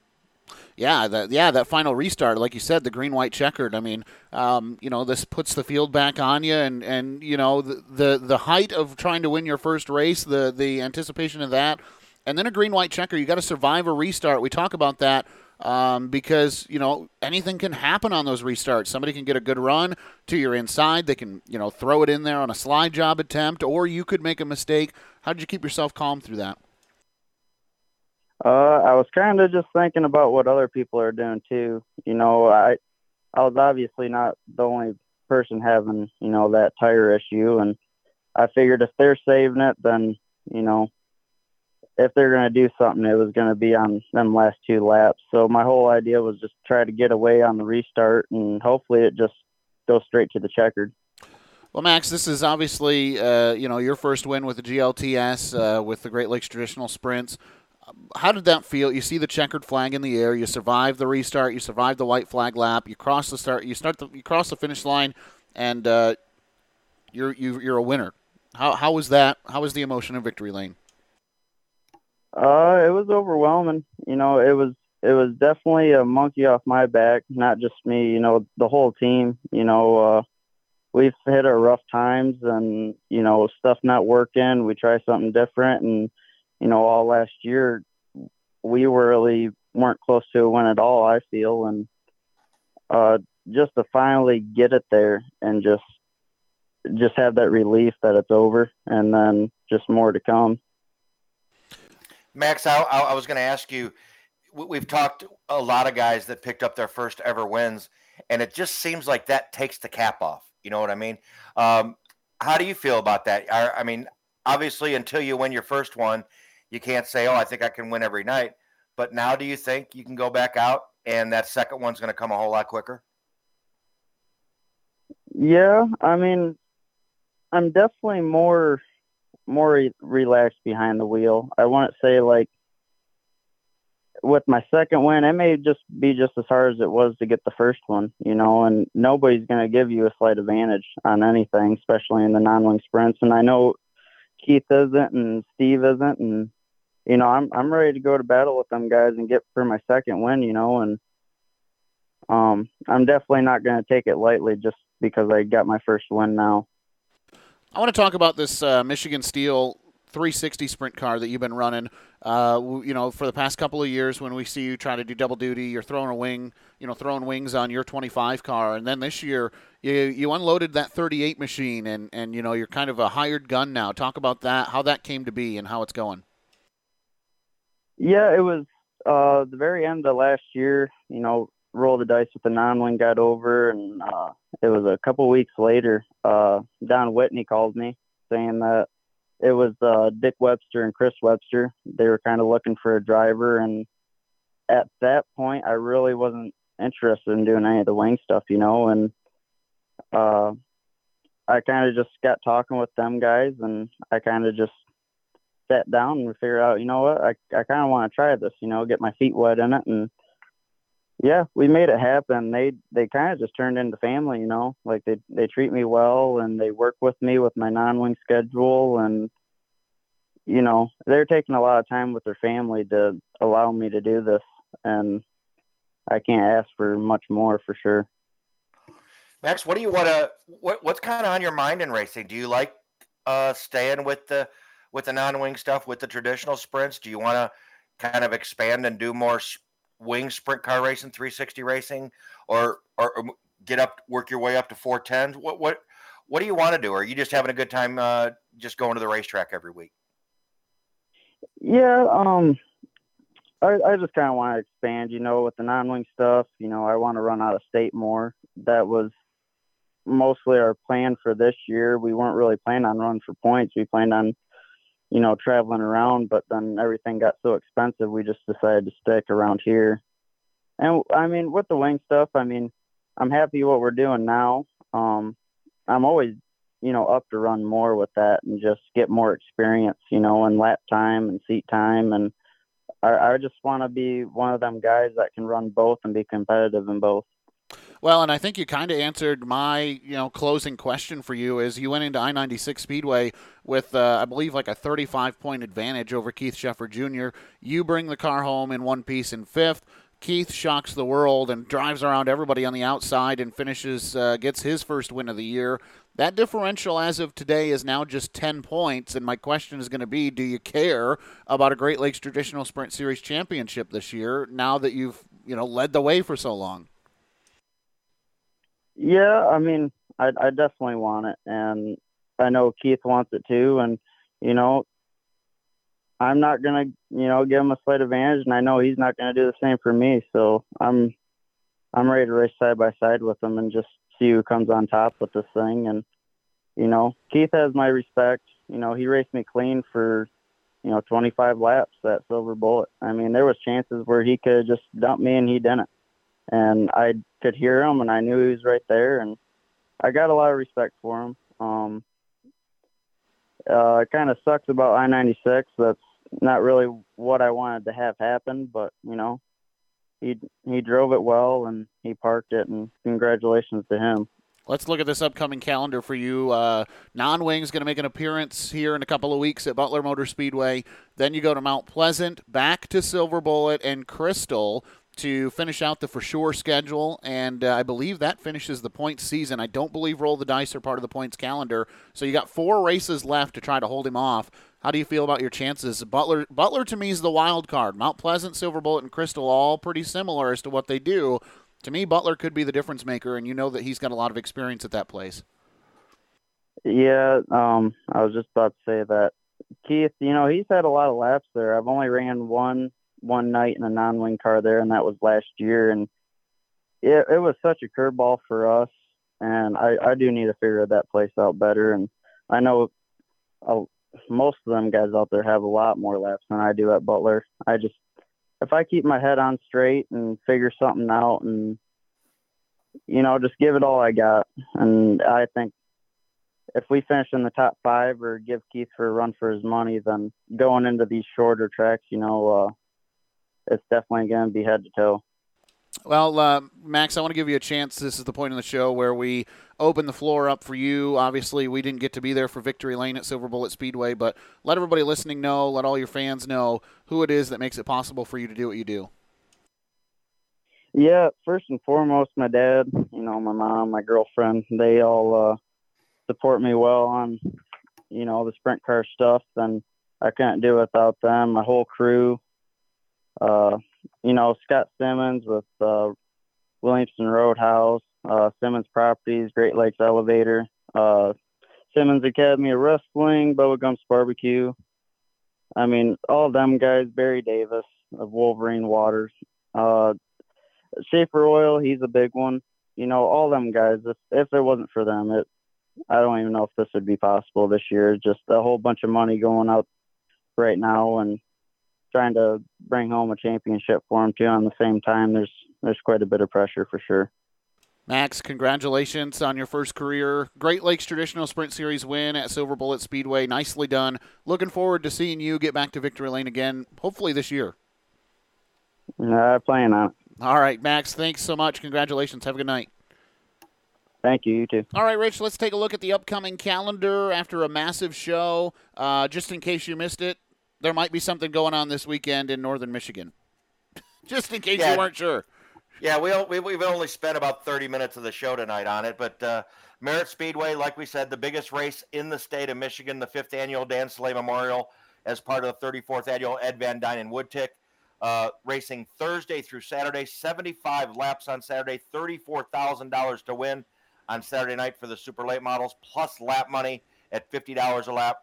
Yeah, that yeah that final restart, like you said, the green white checkered. I mean, um, you know, this puts the field back on you, and and you know the, the the height of trying to win your first race, the the anticipation of that, and then a green white checker. You got to survive a restart. We talk about that um, because you know anything can happen on those restarts. Somebody can get a good run to your inside. They can you know throw it in there on a slide job attempt, or you could make a mistake. How did you keep yourself calm through that? Uh, I was kind of just thinking about what other people are doing too. You know, I I was obviously not the only person having you know that tire issue, and I figured if they're saving it, then you know if they're going to do something, it was going to be on them last two laps. So my whole idea was just try to get away on the restart, and hopefully it just goes straight to the checkered. Well, Max, this is obviously uh, you know your first win with the GLTS uh, with the Great Lakes Traditional Sprints how did that feel? You see the checkered flag in the air. You survive the restart. You survive the white flag lap. You cross the start. You start the. You cross the finish line, and uh, you're you, are you are a winner. How how was that? How was the emotion in victory lane? Uh, it was overwhelming. You know, it was it was definitely a monkey off my back. Not just me. You know, the whole team. You know, uh, we've hit our rough times, and you know, stuff not working. We try something different, and you know, all last year we really weren't close to a win at all. I feel, and uh, just to finally get it there and just just have that relief that it's over, and then just more to come. Max, I, I was going to ask you. We've talked a lot of guys that picked up their first ever wins, and it just seems like that takes the cap off. You know what I mean? Um, how do you feel about that? I, I mean, obviously, until you win your first one, you can't say, "Oh, I think I can win every night." But now, do you think you can go back out and that second one's going to come a whole lot quicker? Yeah, I mean, I'm definitely more more re- relaxed behind the wheel. I wouldn't say like with my second win, it may just be just as hard as it was to get the first one, you know, and nobody's going to give you a slight advantage on anything, especially in the non-wing sprints. And I know Keith isn't and Steve isn't, and you know, I'm I'm ready to go to battle with them guys and get for my second win, you know, and um, I'm definitely not going to take it lightly just because I got my first win now. I want to talk about this uh, Michigan Steel 360 sprint car that you've been running. Uh, you know, for the past couple of years, when we see you try to do double duty, you're throwing a wing, you know, throwing wings on your 25 car, and then this year you you unloaded that 38 machine, and and you know you're kind of a hired gun now. Talk about that, how that came to be, and how it's going. Yeah, it was uh, the very end of last year. You know, rolled the dice with the non-wing, got over, and uh, it was a couple weeks later. Uh, Don Whitney called me saying that it was uh, Dick Webster and Chris Webster. They were kind of looking for a driver, and at that point, I really wasn't interested in doing any of the wing stuff, you know, and uh, I kind of just got talking with them guys, and I kind of just sat down and figured out, you know what, I, I kind of want to try this, you know, get my feet wet in it. And, yeah, we made it happen. They they kind of just turned into family, you know. Like they they treat me well and they work with me with my non-wing schedule and you know, they're taking a lot of time with their family to allow me to do this and I can't ask for much more for sure. Max, what do you want to what what's kind of on your mind in racing? Do you like uh staying with the with the non-wing stuff with the traditional sprints? Do you want to kind of expand and do more wing sprint car racing, 360 racing, or, or, or get up, work your way up to 410s? What what what do you want to do? Are you just having a good time uh, just going to the racetrack every week? Yeah, um, I, I just kind of want to expand, you know, with the non-wing stuff. You know, I want to run out of state more. That was mostly our plan for this year. We weren't really planning on running for points. We planned on you know, traveling around, but then everything got so expensive, we just decided to stick around here. And I mean, with the wing stuff, I mean, I'm happy what we're doing now. Um, I'm always, you know, up to run more with that and just get more experience, you know, in lap time and seat time. And I, I just want to be one of them guys that can run both and be competitive in both. Well, and I think you kind of answered my, you know, closing question for you is you went into I-96 Speedway with, uh, I believe, like a 35-point advantage over Keith Sheffer Jr. You bring the car home in one piece in fifth. Keith shocks the world and drives around everybody on the outside and finishes, uh, gets his first win of the year. That differential as of today is now just 10 points. And my question is going to be do you care about a Great Lakes Traditional Sprint Series championship this year now that you've, you know, led the way for so long? Yeah, I mean, I, I definitely want it, and I know Keith wants it too. And you know, I'm not gonna, you know, give him a slight advantage, and I know he's not gonna do the same for me. So I'm, I'm ready to race side by side with him and just see who comes on top with this thing. And you know, Keith has my respect. You know, he raced me clean for, you know, 25 laps that silver bullet. I mean, there was chances where he could just dump me and he didn't and I could hear him, and I knew he was right there, and I got a lot of respect for him. Um, uh, it kind of sucks about I-96. That's not really what I wanted to have happen, but you know, he he drove it well and he parked it, and congratulations to him. Let's look at this upcoming calendar for you. Uh, Non-Wing's going to make an appearance here in a couple of weeks at Butler Motor Speedway. Then you go to Mount Pleasant, back to Silver Bullet and Crystal to finish out the for sure schedule, and uh, I believe that finishes the points season. I don't believe roll the dice are part of the points calendar, so you got four races left to try to hold him off. How do you feel about your chances? Butler, Butler to me is the wild card. Mount Pleasant, Silver Bullet, and Crystal all pretty similar as to what they do. To me, Butler could be the difference maker, and you know that he's got a lot of experience at that place. Yeah, um, I was just about to say that. Keith, you know, he's had a lot of laps there. I've only ran one one night in a non-wing car there, and that was last year. And it, it was such a curveball for us, and I, I do need to figure that place out better. And I know uh, most of them guys out there have a lot more laps than I do at Butler. I just if I keep my head on straight and figure something out and you know just give it all I got, and I think if we finish in the top five or give Keith for a run for his money, then going into these shorter tracks, you know, uh, it's definitely going to be head to toe. Well, uh, Max, I want to give you a chance. This is the point in the show where we open the floor up for you. Obviously, we didn't get to be there for Victory Lane at Silver Bullet Speedway, but let everybody listening know, let all your fans know who it is that makes it possible for you to do what you do. Yeah, first and foremost, my dad, you know, my mom, my girlfriend, they all uh, support me well on, you know, the sprint car stuff. And I couldn't do it without them. My whole crew, uh, you know, Scott Simmons with uh, Williamston Roadhouse, uh, Simmons Properties, Great Lakes Elevator, uh, Simmons Academy of Wrestling, Bubba Gumps Barbecue. I mean, all them guys, Barry Davis of Wolverine Waters, uh, Schaeffer Oil, he's a big one. You know, all them guys, if, if it wasn't for them, it, I don't even know if this would be possible this year. Just a whole bunch of money going out right now and trying to bring home a championship for him too. On the same time, there's there's quite a bit of pressure for sure. Max, congratulations on your first career Great Lakes Traditional Sprint Series win at Silver Bullet Speedway. Nicely done. Looking forward to seeing you get back to victory lane again, hopefully this year. I plan on it. All right, Max. Thanks so much. Congratulations. Have a good night. Thank you. You too. All right, Rich. Let's take a look at the upcoming calendar after a massive show. Uh, just in case you missed it, there might be something going on this weekend in Northern Michigan. just in case Yeah. you weren't sure. Yeah, we, we we've only spent about 30 minutes of the show tonight on it, but uh, Merritt Speedway, like we said, the biggest race in the state of Michigan, the fifth annual Dan Soleil Memorial, as part of the 34th annual Ed Van Dyne and Woodtick, uh, racing Thursday through Saturday, 75 laps on Saturday, $34,000 to win on Saturday night for the super late models, plus lap money at $50 a lap.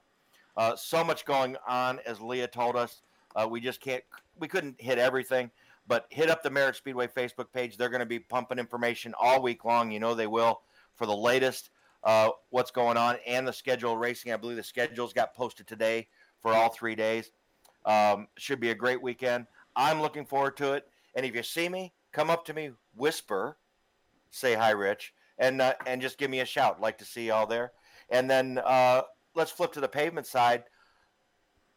Uh, so much going on, as Leah told us. Uh, we just can't, we couldn't hit everything but hit up the Merritt Speedway Facebook page. They're going to be pumping information all week long. You know they will for the latest uh, what's going on and the schedule racing. I believe the schedules got posted today for all three days. Um, should be a great weekend. I'm looking forward to it. And if you see me, come up to me, whisper, say hi, Rich, and uh, and just give me a shout. Like to see y'all there. And then uh, let's flip to the pavement side.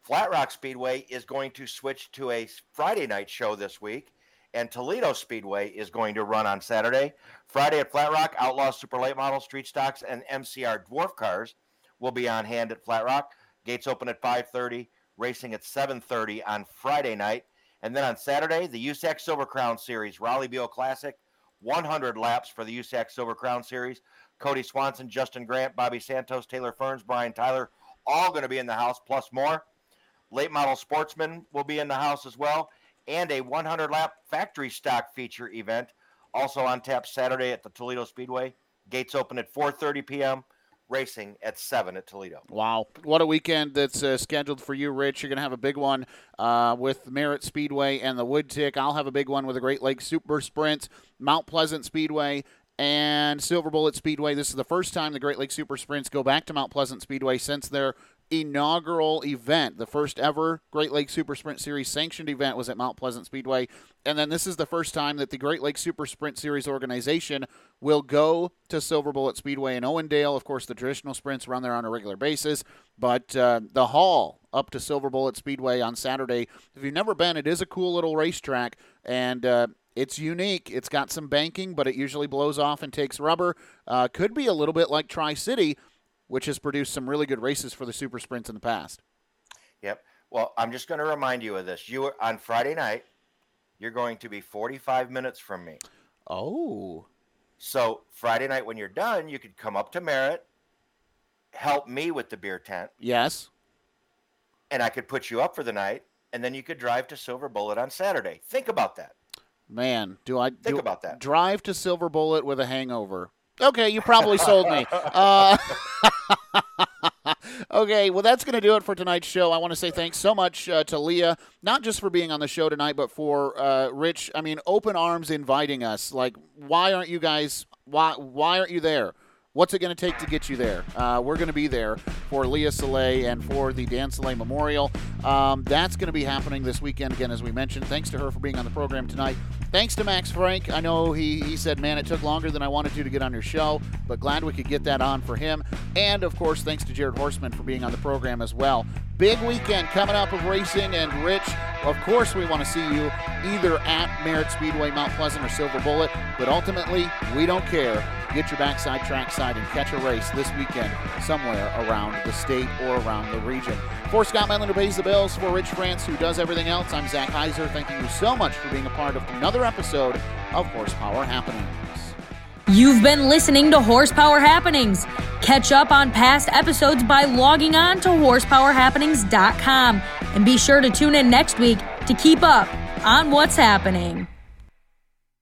Flat Rock Speedway is going to switch to a Friday night show this week, and Toledo Speedway is going to run on Saturday. Friday at Flat Rock, Outlaw Super Late Model, Street Stocks, and MCR Dwarf Cars will be on hand at Flat Rock. Gates open at 5:30, racing at 7:30 on Friday night, and then on Saturday, the USAC Silver Crown Series Rollie Beale Classic, 100 laps for the USAC Silver Crown Series. Kody Swanson, Justin Grant, Bobby Santos, Taylor Ferns, Brian Tyler, all going to be in the house, plus more. Late model sportsmen will be in the house as well, and a 100 lap factory stock feature event also on tap Saturday at the Toledo Speedway. Gates open at 4:30 p.m. Racing at seven at Toledo. Wow, what a weekend that's uh, scheduled for you, Rich. You're going to have a big one uh, with Merritt Speedway and the Wood Tick. I'll have a big one with the Great Lakes Super Sprint, Mount Pleasant Speedway, and Silver Bullet Speedway. This is the first time the Great Lakes Super Sprints go back to Mount Pleasant Speedway since their inaugural event. The first ever Great Lakes Super Sprint Series sanctioned event was at Mount Pleasant Speedway. And then this is the first time that the Great Lakes Super Sprint Series organization will go to Silver Bullet Speedway in Owendale. Of course, the traditional sprints run there on a regular basis, but uh, the haul up to Silver Bullet Speedway on Saturday, if you've never been, it is a cool little racetrack. And uh, it's unique. It's got some banking, but it usually blows off and takes rubber. Uh, could be a little bit like Tri City, which has produced some really good races for the super sprints in the past. Yep. Well, I'm just going to remind you of this. You on Friday night. You're going to be 45 minutes from me. Oh. So Friday night, when you're done, you could come up to Merritt, help me with the beer tent, Yes. and I could put you up for the night, and then you could drive to Silver Bullet on Saturday. Think about that. Man, do I Think do, about that. Drive to Silver Bullet with a hangover. Okay, you probably sold me. Uh, okay, well, that's going to do it for tonight's show. I want to say thanks so much uh, to Leah, not just for being on the show tonight, but for uh, Rich. I mean, open arms inviting us. Like, why aren't you guys? Why why aren't you there? What's it going to take to get you there? Uh, we're going to be there for Leah Soleil and for the Dan Soleil Memorial. Um, that's going to be happening this weekend again, as we mentioned. Thanks to her for being on the program tonight. Thanks to Max Frank. I know he, he said, man, it took longer than I wanted to to get on your show, but glad we could get that on for him. And, of course, thanks to Jared Horstman for being on the program as well. Big weekend coming up of racing, and Rich, of course, we want to see you either at Merritt Speedway, Mount Pleasant, or Silver Bullet, but ultimately, we don't care. Get your backside, trackside, and catch a race this weekend somewhere around the state or around the region. For Scott Medlin, who pays the bills, for Rich France, who does everything else, I'm Zach Heiser. Thanking you so much for being a part of another episode of Horsepower Happenings. You've been listening to Horsepower Happenings. Catch up on past episodes by logging on to horsepowerhappenings.com and be sure to tune in next week to keep up on what's happening.